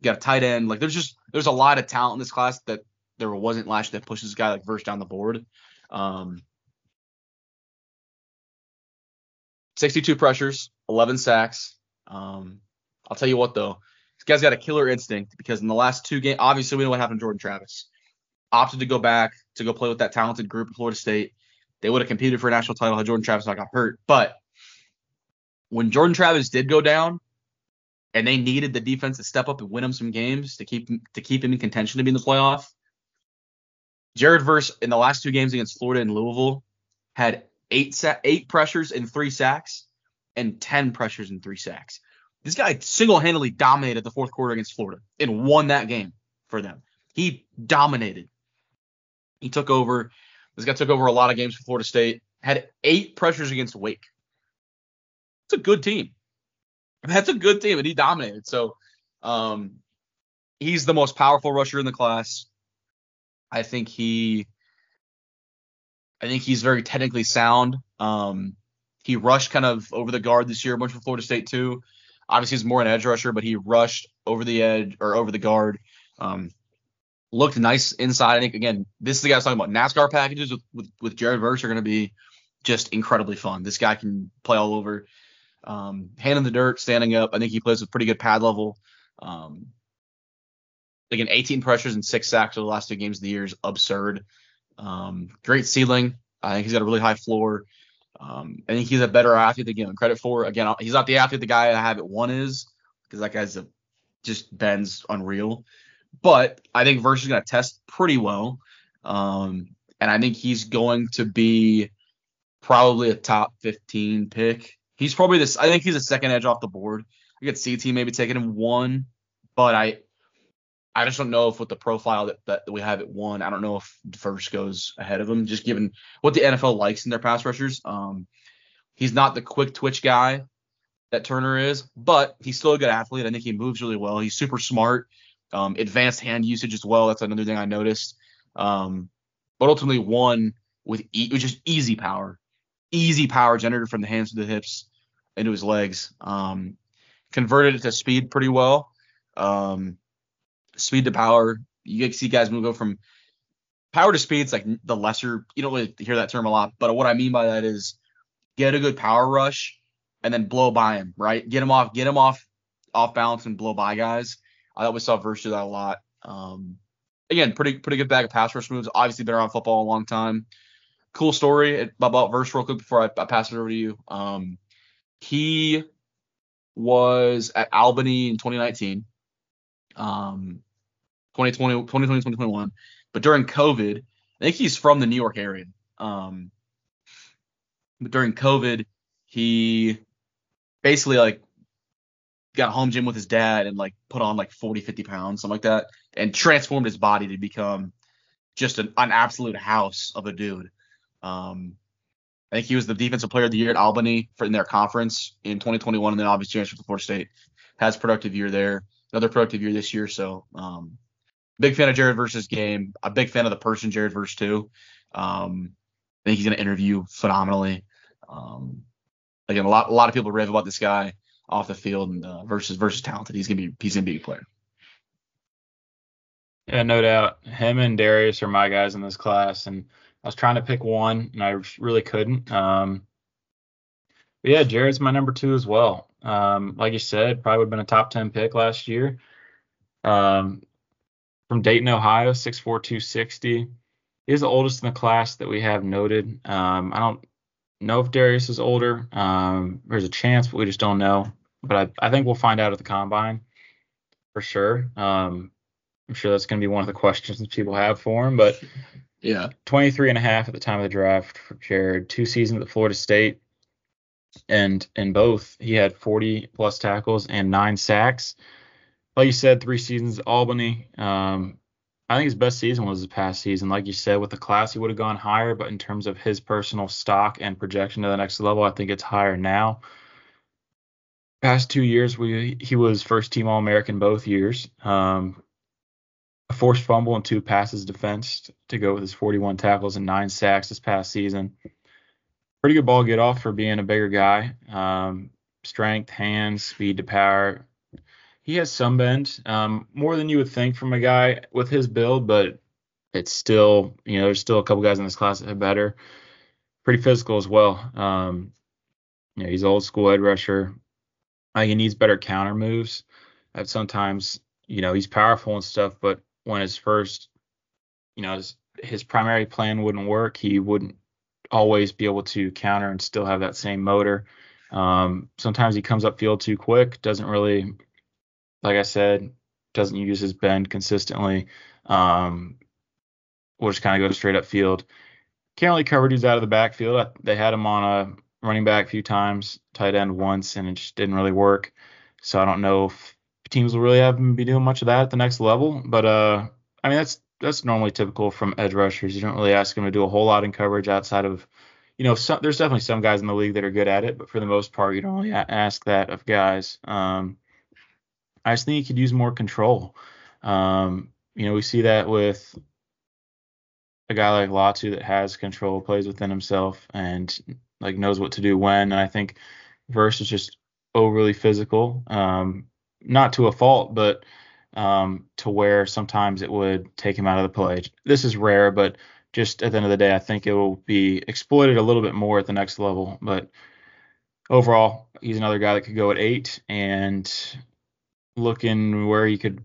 You got a tight end. Like there's just there's a lot of talent in this class that there wasn't last year that pushes this guy like Verse down the board. Um, 62 pressures, 11 sacks. Um, I'll tell you what though, guy's got a killer instinct because in the last two games, obviously we know what happened to Jordan Travis. opted to go back to go play with that talented group of Florida State. They would have competed for a national title had Jordan Travis not got hurt. But when Jordan Travis did go down, and they needed the defense to step up and win them some games to keep to keep him in contention to be in the playoff. Jared Verse in the last two games against Florida and Louisville had eight sa- eight pressures and three sacks and ten pressures and three sacks. This guy single-handedly dominated the fourth quarter against Florida and won that game for them. He dominated. He took over. This guy took over a lot of games for Florida State. Had eight pressures against Wake. It's a good team. That's a good team, and he dominated. So, um, he's the most powerful rusher in the class. I think he, I think he's very technically sound. Um, he rushed kind of over the guard this year, a bunch for Florida State too. Obviously, he's more an edge rusher, but he rushed over the edge or over the guard. Um, looked nice inside. I think again, this is the guy I was talking about. NASCAR packages with with, with Jared Verse are going to be just incredibly fun. This guy can play all over. Um, hand in the dirt, standing up. I think he plays with pretty good pad level. Um, again, 18 pressures and six sacks over the last two games of the year is absurd. Um, great ceiling. I think he's got a really high floor. Um, I think he's a better athlete to give him credit for. Again, he's not the athlete the guy I have at one is because that guy's a, just bends unreal. But I think Verse is going to test pretty well. Um, and I think he's going to be probably a top 15 pick. He's probably this. I think he's a second edge off the board. I could CT maybe taking him one, but I I just don't know if with the profile that, that we have at one, I don't know if Verse goes ahead of him, just given what the NFL likes in their pass rushers. Um, he's not the quick twitch guy that Turner is, but he's still a good athlete. I think he moves really well. He's super smart, um, advanced hand usage as well. That's another thing I noticed. Um, but ultimately, one with e- just easy power, easy power generated from the hands to the hips into his legs. Um, converted it to speed pretty well. Um, speed to power. You see guys move from power to speed. It's like the lesser. You don't really hear that term a lot, but what I mean by that is get a good power rush and then blow by him. Right, get him off, get him off, off balance and blow by guys. I thought we saw Verse do that a lot. Um, again, pretty pretty good bag of pass rush moves. Obviously been around football a long time. Cool story about Verse real quick before I, I pass it over to you. Um, he was at Albany in 2019. Um, 2020, 2020, 2021. But during COVID, I think he's from the New York area. Um, but during COVID, he basically like got home gym with his dad and like put on like 40, 50 pounds, something like that, and transformed his body to become just an, an absolute house of a dude. Um, I think he was the defensive player of the year at Albany for in their conference in 2021, and then obviously transferred to Florida State. Has productive year there, another productive year this year. So um, big fan of Jared Verse's game. A big fan of the person Jared Verse too. Um, I think he's going to interview phenomenally. Um, again, a lot a lot of people rave about this guy off the field and uh, Verse's Verse's talented. He's gonna be he's gonna be a player. Yeah, no doubt. Him and Darius are my guys in this class, and I was trying to pick one, and I really couldn't. Um, but yeah, Jared's my number two as well. Um, like you said, probably would have been a top ten pick last year. Um, from Dayton, Ohio, 6'4", 260. He's the oldest in the class that we have noted. Um, I don't know if Darius is older. Um, there's a chance, but we just don't know. But I, I think we'll find out at the combine for sure. Um, I'm sure that's going to be one of the questions that people have for him. But yeah, 23 and a half at the time of the draft for Jared. Two seasons at Florida State, and in both he had 40 plus tackles and nine sacks like you said, three seasons Albany. Um, I think his best season was his past season. Like you said, with the class, he would have gone higher, but in terms of his personal stock and projection to the next level, I think it's higher now. Past two years, we he was first team All American both years. Um, a forced fumble and two passes defensed to go with his 41 tackles and nine sacks this past season. Pretty good ball get off for being a bigger guy. Um, strength, hands, speed to power, he has some bend, um, more than you would think from a guy with his build, but it's still, you know, there's still a couple guys in this class that have better. Pretty physical as well. Um, you know, he's old school edge rusher. Uh, he needs better counter moves. That sometimes, you know, he's powerful and stuff, but when his first, you know his, his primary plan wouldn't work. He wouldn't always be able to counter and still have that same motor. Um, sometimes he comes up field too quick, doesn't really, like I said, doesn't use his bend consistently. Um, will just kind of go straight up field. Can't really cover dudes out of the backfield. They had him on a running back a few times, tight end once, and it just didn't really work. So I don't know if teams will really have him be doing much of that at the next level. But uh, I mean that's that's normally typical from edge rushers. You don't really ask them to do a whole lot in coverage outside of, you know, some, there's definitely some guys in the league that are good at it, but for the most part, you don't really ask that of guys. Um, I just think he could use more control. Um, you know, we see that with a guy like Latu that has control, plays within himself, and like knows what to do when. And I think Verse is just overly physical, um, not to a fault, but um, to where sometimes it would take him out of the play. This is rare, but just at the end of the day, I think it will be exploited a little bit more at the next level. But overall, he's another guy that could go at eight and looking where he could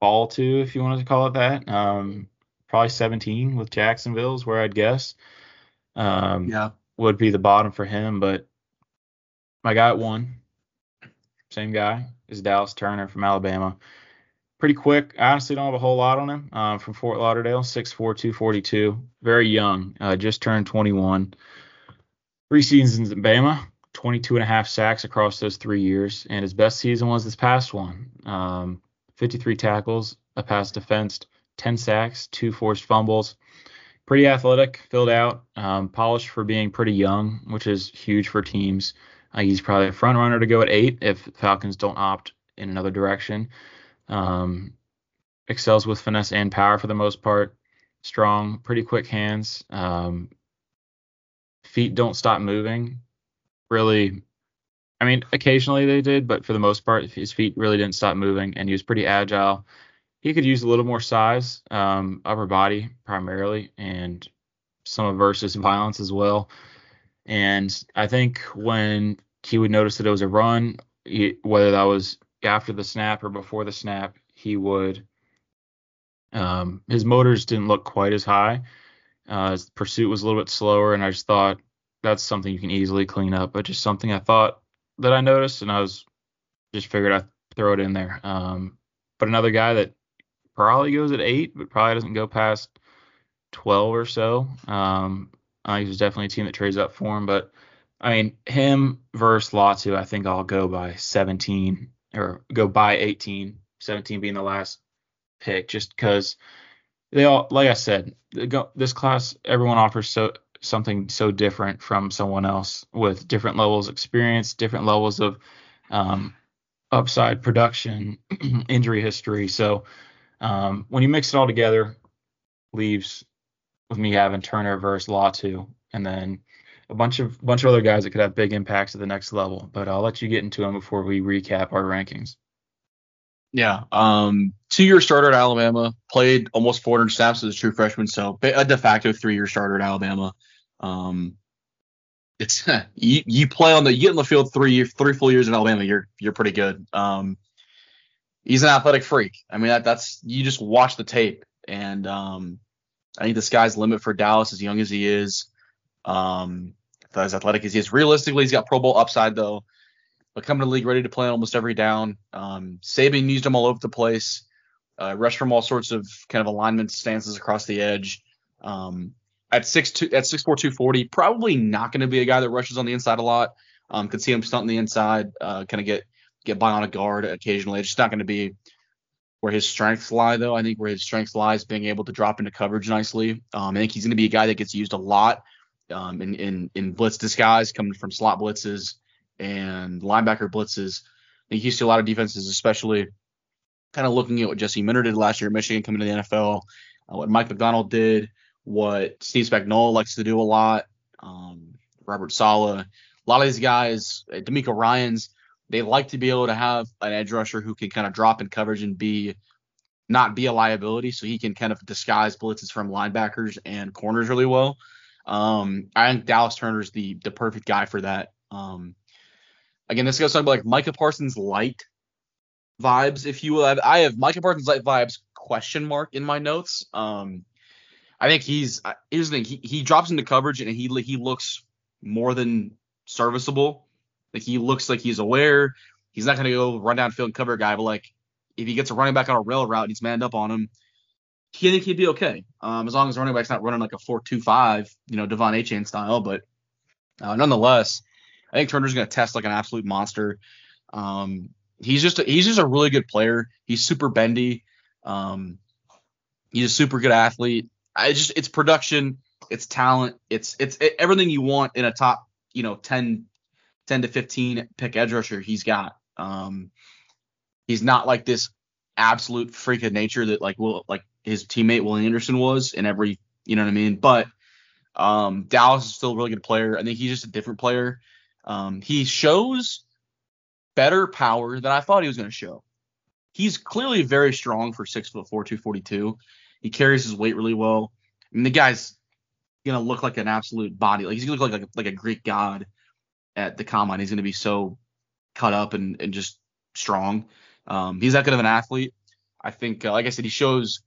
fall to, if you wanted to call it that. Um, probably 17 with Jacksonville's where I'd guess. Um, yeah, would be the bottom for him, but my guy at one, same guy, is Dallas Turner from Alabama pretty quick. I honestly don't have a whole lot on him. Um, from Fort Lauderdale, 6'4", 242. Very young. Uh, just turned 21. Three seasons in Bama, 22 and a half sacks across those three years. And his best season was this past one. Um, 53 tackles, a pass defensed, 10 sacks, two forced fumbles. Pretty athletic, filled out, um, polished for being pretty young, which is huge for teams. Uh, he's probably a front runner to go at eight if Falcons don't opt in another direction. Um, excels with finesse and power for the most part. Strong, pretty quick hands. Um, feet don't stop moving. Really, I mean, occasionally they did, but for the most part, his feet really didn't stop moving, and he was pretty agile. He could use a little more size, um, upper body primarily, and some of Verse's violence as well. And I think when he would notice that it was a run, he, whether that was after the snap or before the snap, he would. Um, his motors didn't look quite as high. Uh, his pursuit was a little bit slower, and I just thought that's something you can easily clean up. But just something I thought that I noticed, and I was just figured I'd throw it in there. Um, but another guy that probably goes at eight, but probably doesn't go past 12 or so. Um, I think there's definitely a team that trades up for him, but I mean, him versus Latu, I think I'll go by 17 or go by 18, 17 being the last pick, just because they all, like I said, this class, everyone offers so something so different from someone else with different levels of experience, different levels of um, upside production, injury history. So um, when you mix it all together, leaves with me having Turner versus Latu, and then a bunch of bunch of other guys that could have big impacts at the next level. But I'll let you get into them before we recap our rankings. Yeah, um, two-year starter at Alabama, played almost 400 snaps as a true freshman, so a de facto three-year starter at Alabama. Um, it's you, you play on the you get in the field three three full years in Alabama, you're you're pretty good. Um, he's an athletic freak. I mean that that's you just watch the tape, and um, I think the sky's limit for Dallas as young as he is. Um, as athletic as he is. Realistically, he's got Pro Bowl upside though. But coming to the league ready to play on almost every down. Um, used him all over the place. Uh, rushed from all sorts of kind of alignment stances across the edge. Um, at six two, at six four two forty, probably not going to be a guy that rushes on the inside a lot. Um, could see him stunting the inside, uh, kind of get get by on a guard occasionally. It's just not going to be where his strengths lie, though. I think where his strengths lies being able to drop into coverage nicely. Um, I think he's going to be a guy that gets used a lot um, in, in in blitz disguise, coming from slot blitzes and linebacker blitzes. I think you see a lot of defenses, especially kind of looking at what Jesse Minter did last year at Michigan coming to the NFL, uh, what Mike Macdonald did, what Steve Spagnuolo likes to do a lot, um, Robert Saleh. a lot of these guys, uh, DeMeco Ryans, they like to be able to have an edge rusher who can kind of drop in coverage and be not be a liability, so he can kind of disguise blitzes from linebackers and corners really well. Um, I think Dallas Turner is the the perfect guy for that. Um, again, this goes talking about like Micah Parsons light vibes, if you will. I have Micah Parsons light vibes question mark in my notes. Um, I think he's here's the thing. He he drops into coverage and he he looks more than serviceable. Like he looks like he's aware. He's not gonna go run down field and cover a guy, but like if he gets a running back on a rail route and he's manned up on him, he think he'd be okay. Um, as long as the running back's not running like a four two five, you know, De'Von Achane style. But uh, nonetheless, I think Turner's gonna test like an absolute monster. Um, he's just a, he's just a really good player. He's super bendy. Um, he's a super good athlete. I just it's production, it's talent, it's it's it, everything you want in a top you know 10 10 to 15 pick edge rusher. He's got. Um, he's not like this absolute freak of nature that like will like his teammate Will Anderson was in every you know what I mean. But um, Dallas is still a really good player. I think he's just a different player. Um, he shows better power than I thought he was going to show. He's clearly very strong for six foot four, two forty two. He carries his weight really well. I mean, the guy's gonna look like an absolute body. Like he's gonna look like like a, like a Greek god at the combine. He's gonna be so cut up and, and just strong. Um, he's that good of an athlete. I think, uh, like I said, he shows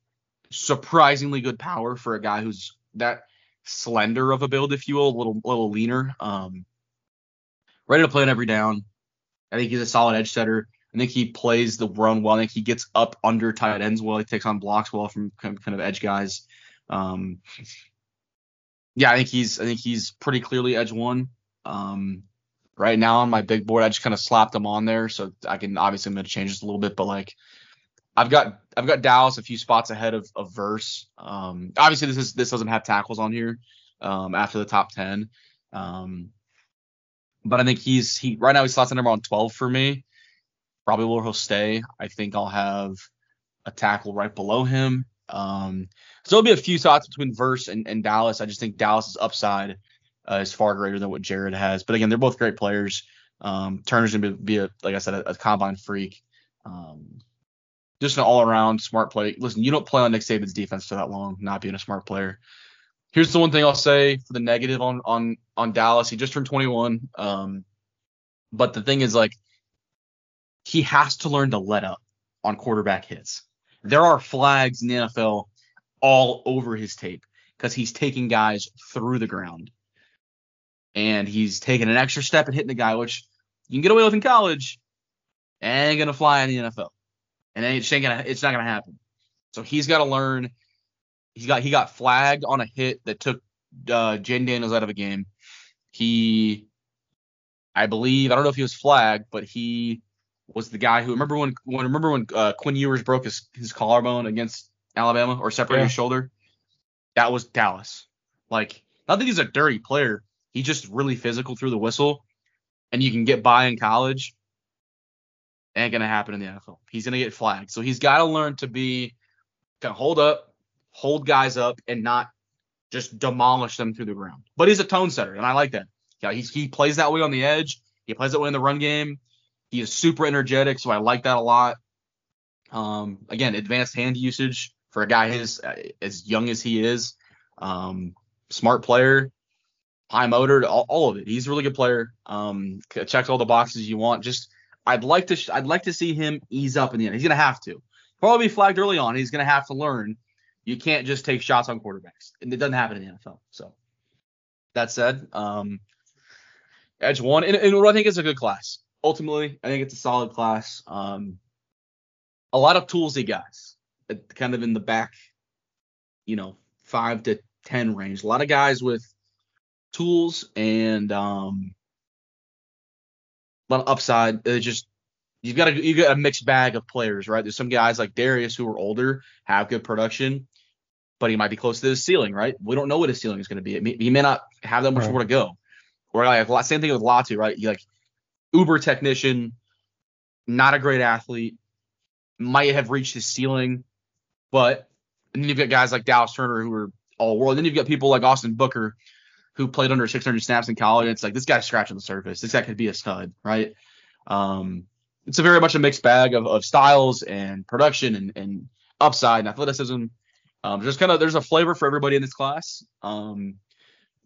surprisingly good power for a guy who's that slender of a build, if you will, a little little leaner. Um, ready to play on every down. I think he's a solid edge setter. I think he plays the run well. I think he gets up under tight ends well. He takes on blocks well from kind of edge guys. Um, yeah, I think he's I think he's pretty clearly edge one. Um, right now on my big board, I just kind of slapped him on there, so I can obviously change this a little bit, but like I've got I've got Dallas a few spots ahead of, of Verse. Um, obviously this is this doesn't have tackles on here um, after the top ten. Um, but I think he's he right now he slots number on 12 for me. Probably where he'll stay. I think I'll have a tackle right below him. Um, so there'll be a few thoughts between Verse and, and Dallas. I just think Dallas's upside uh, is far greater than what Jared has. But again, they're both great players. Um, Turner's gonna be, be, a like I said a, a combine freak. Um, just an all around smart play. Listen, you don't play on Nick Saban's defense for that long, not being a smart player. Here's the one thing I'll say for the negative on on on Dallas. He just turned 21. Um, but the thing is, like, he has to learn to let up on quarterback hits. There are flags in the NFL all over his tape because he's taking guys through the ground. And he's taking an extra step and hitting the guy, which you can get away with in college, ain't gonna fly in the NFL. And it ain't gonna it's not gonna happen. So he's gotta learn he got he got flagged on a hit that took uh, Jayden Daniels out of a game. He, I believe, I don't know if he was flagged, but he was the guy who remember when when remember when uh, Quinn Ewers broke his his collarbone against Alabama or separated yeah. his shoulder. That was Dallas. Like, not that he's a dirty player. He's just really physical through the whistle, and you can get by in college. Ain't gonna happen in the NFL. He's gonna get flagged. So he's got to learn to be, to hold up, hold guys up and not just demolish them through the ground. But he's a tone setter, and I like that. Yeah, he, he plays that way on the edge. He plays that way in the run game. He is super energetic, so I like that a lot. Um, again, advanced hand usage for a guy his as young as he is. Um, smart player, high motor, all, all, of it. He's a really good player. Um, checks all the boxes you want. Just I'd like to I'd like to see him ease up in the end. He's gonna have to. Probably be flagged early on. He's gonna have to learn you can't just take shots on quarterbacks, and it doesn't happen in the NFL. So that said, um, Edge one, and, and what I think is a good class. Ultimately, I think it's a solid class. Um, a lot of toolsy guys, kind of in the back, you know, five to ten range. A lot of guys with tools and um, a lot of upside. It just you've got a you got a mixed bag of players, right? There's some guys like Darius who are older, have good production but he might be close to his ceiling, right? We don't know what his ceiling is going to be. May, he may not have that much right. more to go. Or like same thing with Latu, right? You like uber technician, not a great athlete, might have reached his ceiling, but and then you've got guys like Dallas Turner who are all world. And then you've got people like Austin Booker who played under 600 snaps in college. It's like this guy's scratching the surface. This guy could be a stud, right? Um, it's a very much a mixed bag of, of styles and production and, and upside and athleticism um, just kind of there's a flavor for everybody in this class. Um,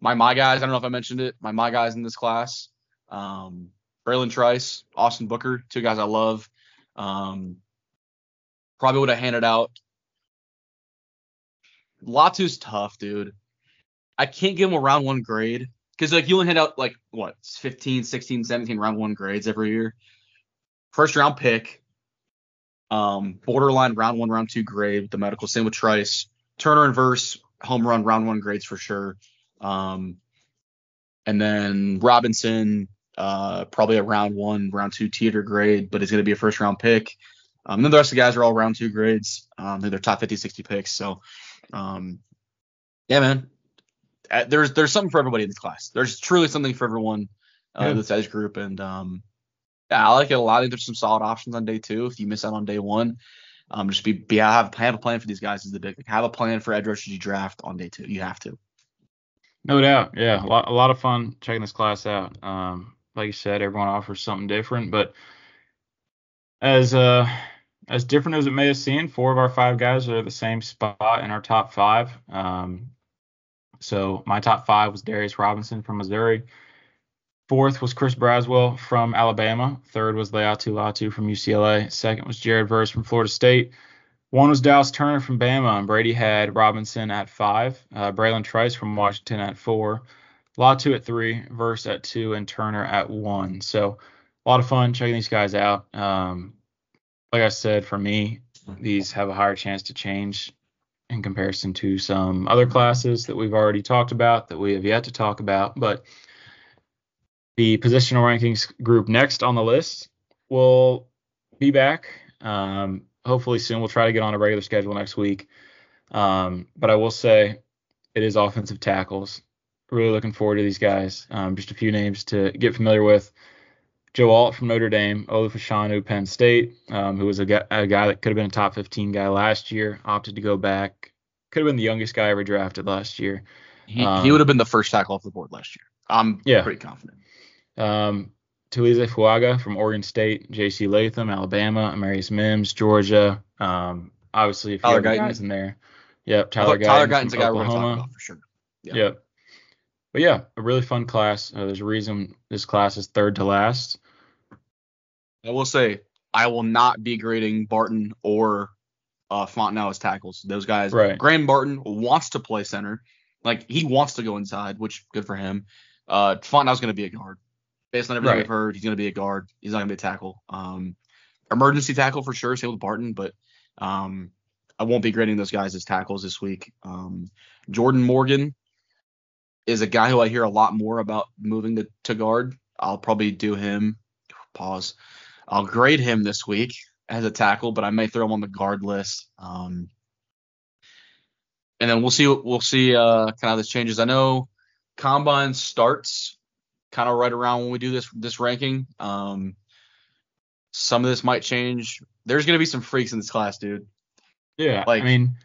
my my guys, I don't know if I mentioned it. My my guys in this class, um, Bralen Trice, Austin Booker, two guys I love. Um, probably would have handed out Latu's tough, dude. I can't give him a round one grade because like you only hand out like what 15, 16, 17 round one grades every year. First round pick, um, borderline round one, round two grade the medical. Same with Trice, Turner and Verse, home run round one grades for sure. Um, and then Robinson, uh, probably a round one, round two teeter grade, but he's going to be a first round pick. Um, and then the rest of the guys are all round two grades. Um, they're top 50, 60 picks. So, um, yeah, man, uh, there's there's something for everybody in this class. There's truly something for everyone uh, Yeah. this age group, and um, I like it a lot. I think there's some solid options on day two. If you miss out on day one, um, just be be have have a plan for these guys is the big. Have a plan for edge rushers you draft on day two. You have to. No doubt. Yeah, a lot, a lot of fun checking this class out. Um, like you said, everyone offers something different, but as uh as different as it may have seemed, four of our five guys are the same spot in our top five. Um, so my top five was Darius Robinson from Missouri. Fourth was Chris Braswell from Alabama. Third was Laiatu Latu from UCLA. Second was Jared Verse from Florida State. One was Dallas Turner from Bama, and Brady had Robinson at five, uh, Bralen Trice from Washington at four, Latu at three, Verse at two, and Turner at one. So a lot of fun checking these guys out. Um, like I said, for me, these have a higher chance to change in comparison to some other classes that we've already talked about that we have yet to talk about. But the positional rankings group next on the list will be back. Um, hopefully soon. We'll try to get on a regular schedule next week. Um, but I will say it is offensive tackles. Really looking forward to these guys. Um, just a few names to get familiar with. Joe Alt from Notre Dame, Olu Fashanu, Penn State, um, who was a guy, a guy that could have been a top 15 guy last year, opted to go back. Could have been the youngest guy ever drafted last year. He, Um, he would have been the first tackle off the board last year. I'm Yeah. pretty confident. Um, Taliese Fuaga from Oregon State, J.C. Latham, Alabama, Amarius Mims, Georgia. Um, obviously, a few Tyler Guyton. guys in there. Yep, Tyler thought Tyler Guyton Guyton's a guy we're going to talk about for sure. Yeah. Yep. But yeah, a really fun class. Uh, there's a reason this class is third to last. I will say I will not be grading Barton or uh, Fautanu as tackles. Those guys. Right. Graham Barton wants to play center. Like he wants to go inside, which good for him. Uh, Fautanu's going to be a guard. Based on everything Right. we've heard, he's going to be a guard. He's not going to be a tackle. Um, emergency tackle for sure. Same with Barton, but um, I won't be grading those guys as tackles this week. Um, Jordan Morgan is a guy who I hear a lot more about moving to, to guard. I'll probably do him. Pause. I'll grade him this week as a tackle, but I may throw him on the guard list. Um, and then we'll see. We'll see uh, kind of how this changes. I know combine starts kind of right around when we do this this ranking. Um, some of this might change. There's gonna be some freaks in this class, dude. Yeah, Like, I mean,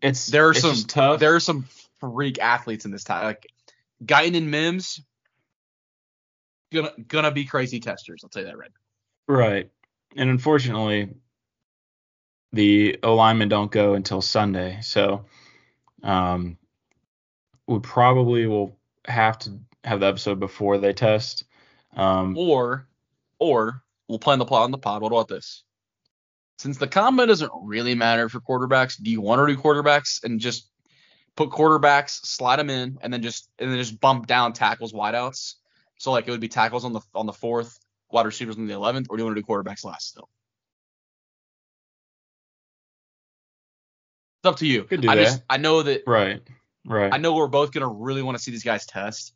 it's There are it's some tough. There are some freak athletes in this time. Like Guyton and Mims, gonna gonna be crazy testers. I'll tell you that right. Right. And unfortunately, the alignment don't go until Sunday. So um, we probably will have to have the episode before they test. Um, Or, or we'll plan the plot on the pod. What about this? Since the combine doesn't really matter for quarterbacks, do you want to do quarterbacks and just put quarterbacks, slide them in, and then just and then just bump down tackles, wideouts? So like it would be tackles on the on the fourth, wide receivers on the eleventh, or do you want to do quarterbacks last still? It's up to you. I that. just I know that right. Right. I know we're both gonna really want to see these guys test,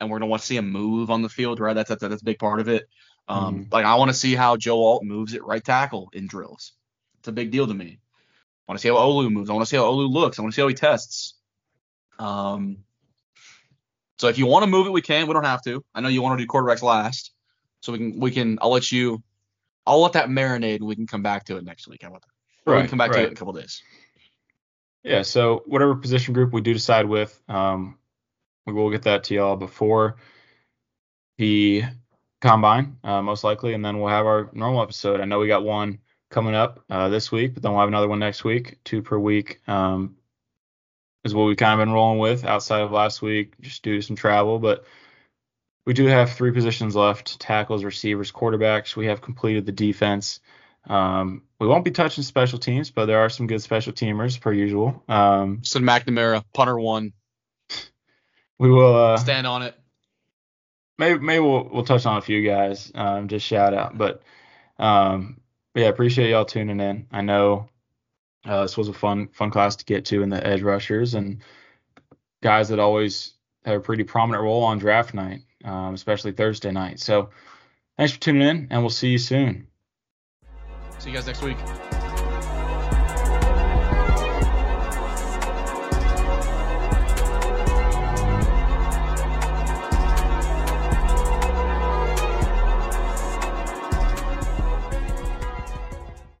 and we're gonna want to see them move on the field, right? That's that's, that's a big part of it. Um, Mhm. like I want to see how Joe Alt moves at right tackle in drills. It's a big deal to me. I want to see how Olu moves. I want to see how Olu looks. I want to see how he tests. Um, so if you want to move it, we can. We don't have to. I know you want to do quarterbacks last, so we can we can. I'll let you. I'll let that marinate, and we can come back to it next week. How about that? Or we can come back to it in a couple days. Yeah, so whatever position group we do decide with, um, we will get that to y'all before the combine, uh, most likely, and then we'll have our normal episode. I know we got one coming up uh, this week, but then we'll have another one next week, two per week. Um, is what we kind of been rolling with outside of last week, just due to some travel. But we do have three positions left: tackles, receivers, quarterbacks. We have completed the defense. Um, we won't be touching special teams, but there are some good special teamers per usual. Um, So McNamara, punter one, we will uh, stand on it. maybe maybe we'll we'll touch on a few guys. Um, just shout out, but um, yeah, appreciate y'all tuning in. I know uh, this was a fun fun class to get to in the edge rushers and guys that always have a pretty prominent role on draft night, um, especially Thursday night. So thanks for tuning in, and we'll see you soon. See you guys next week.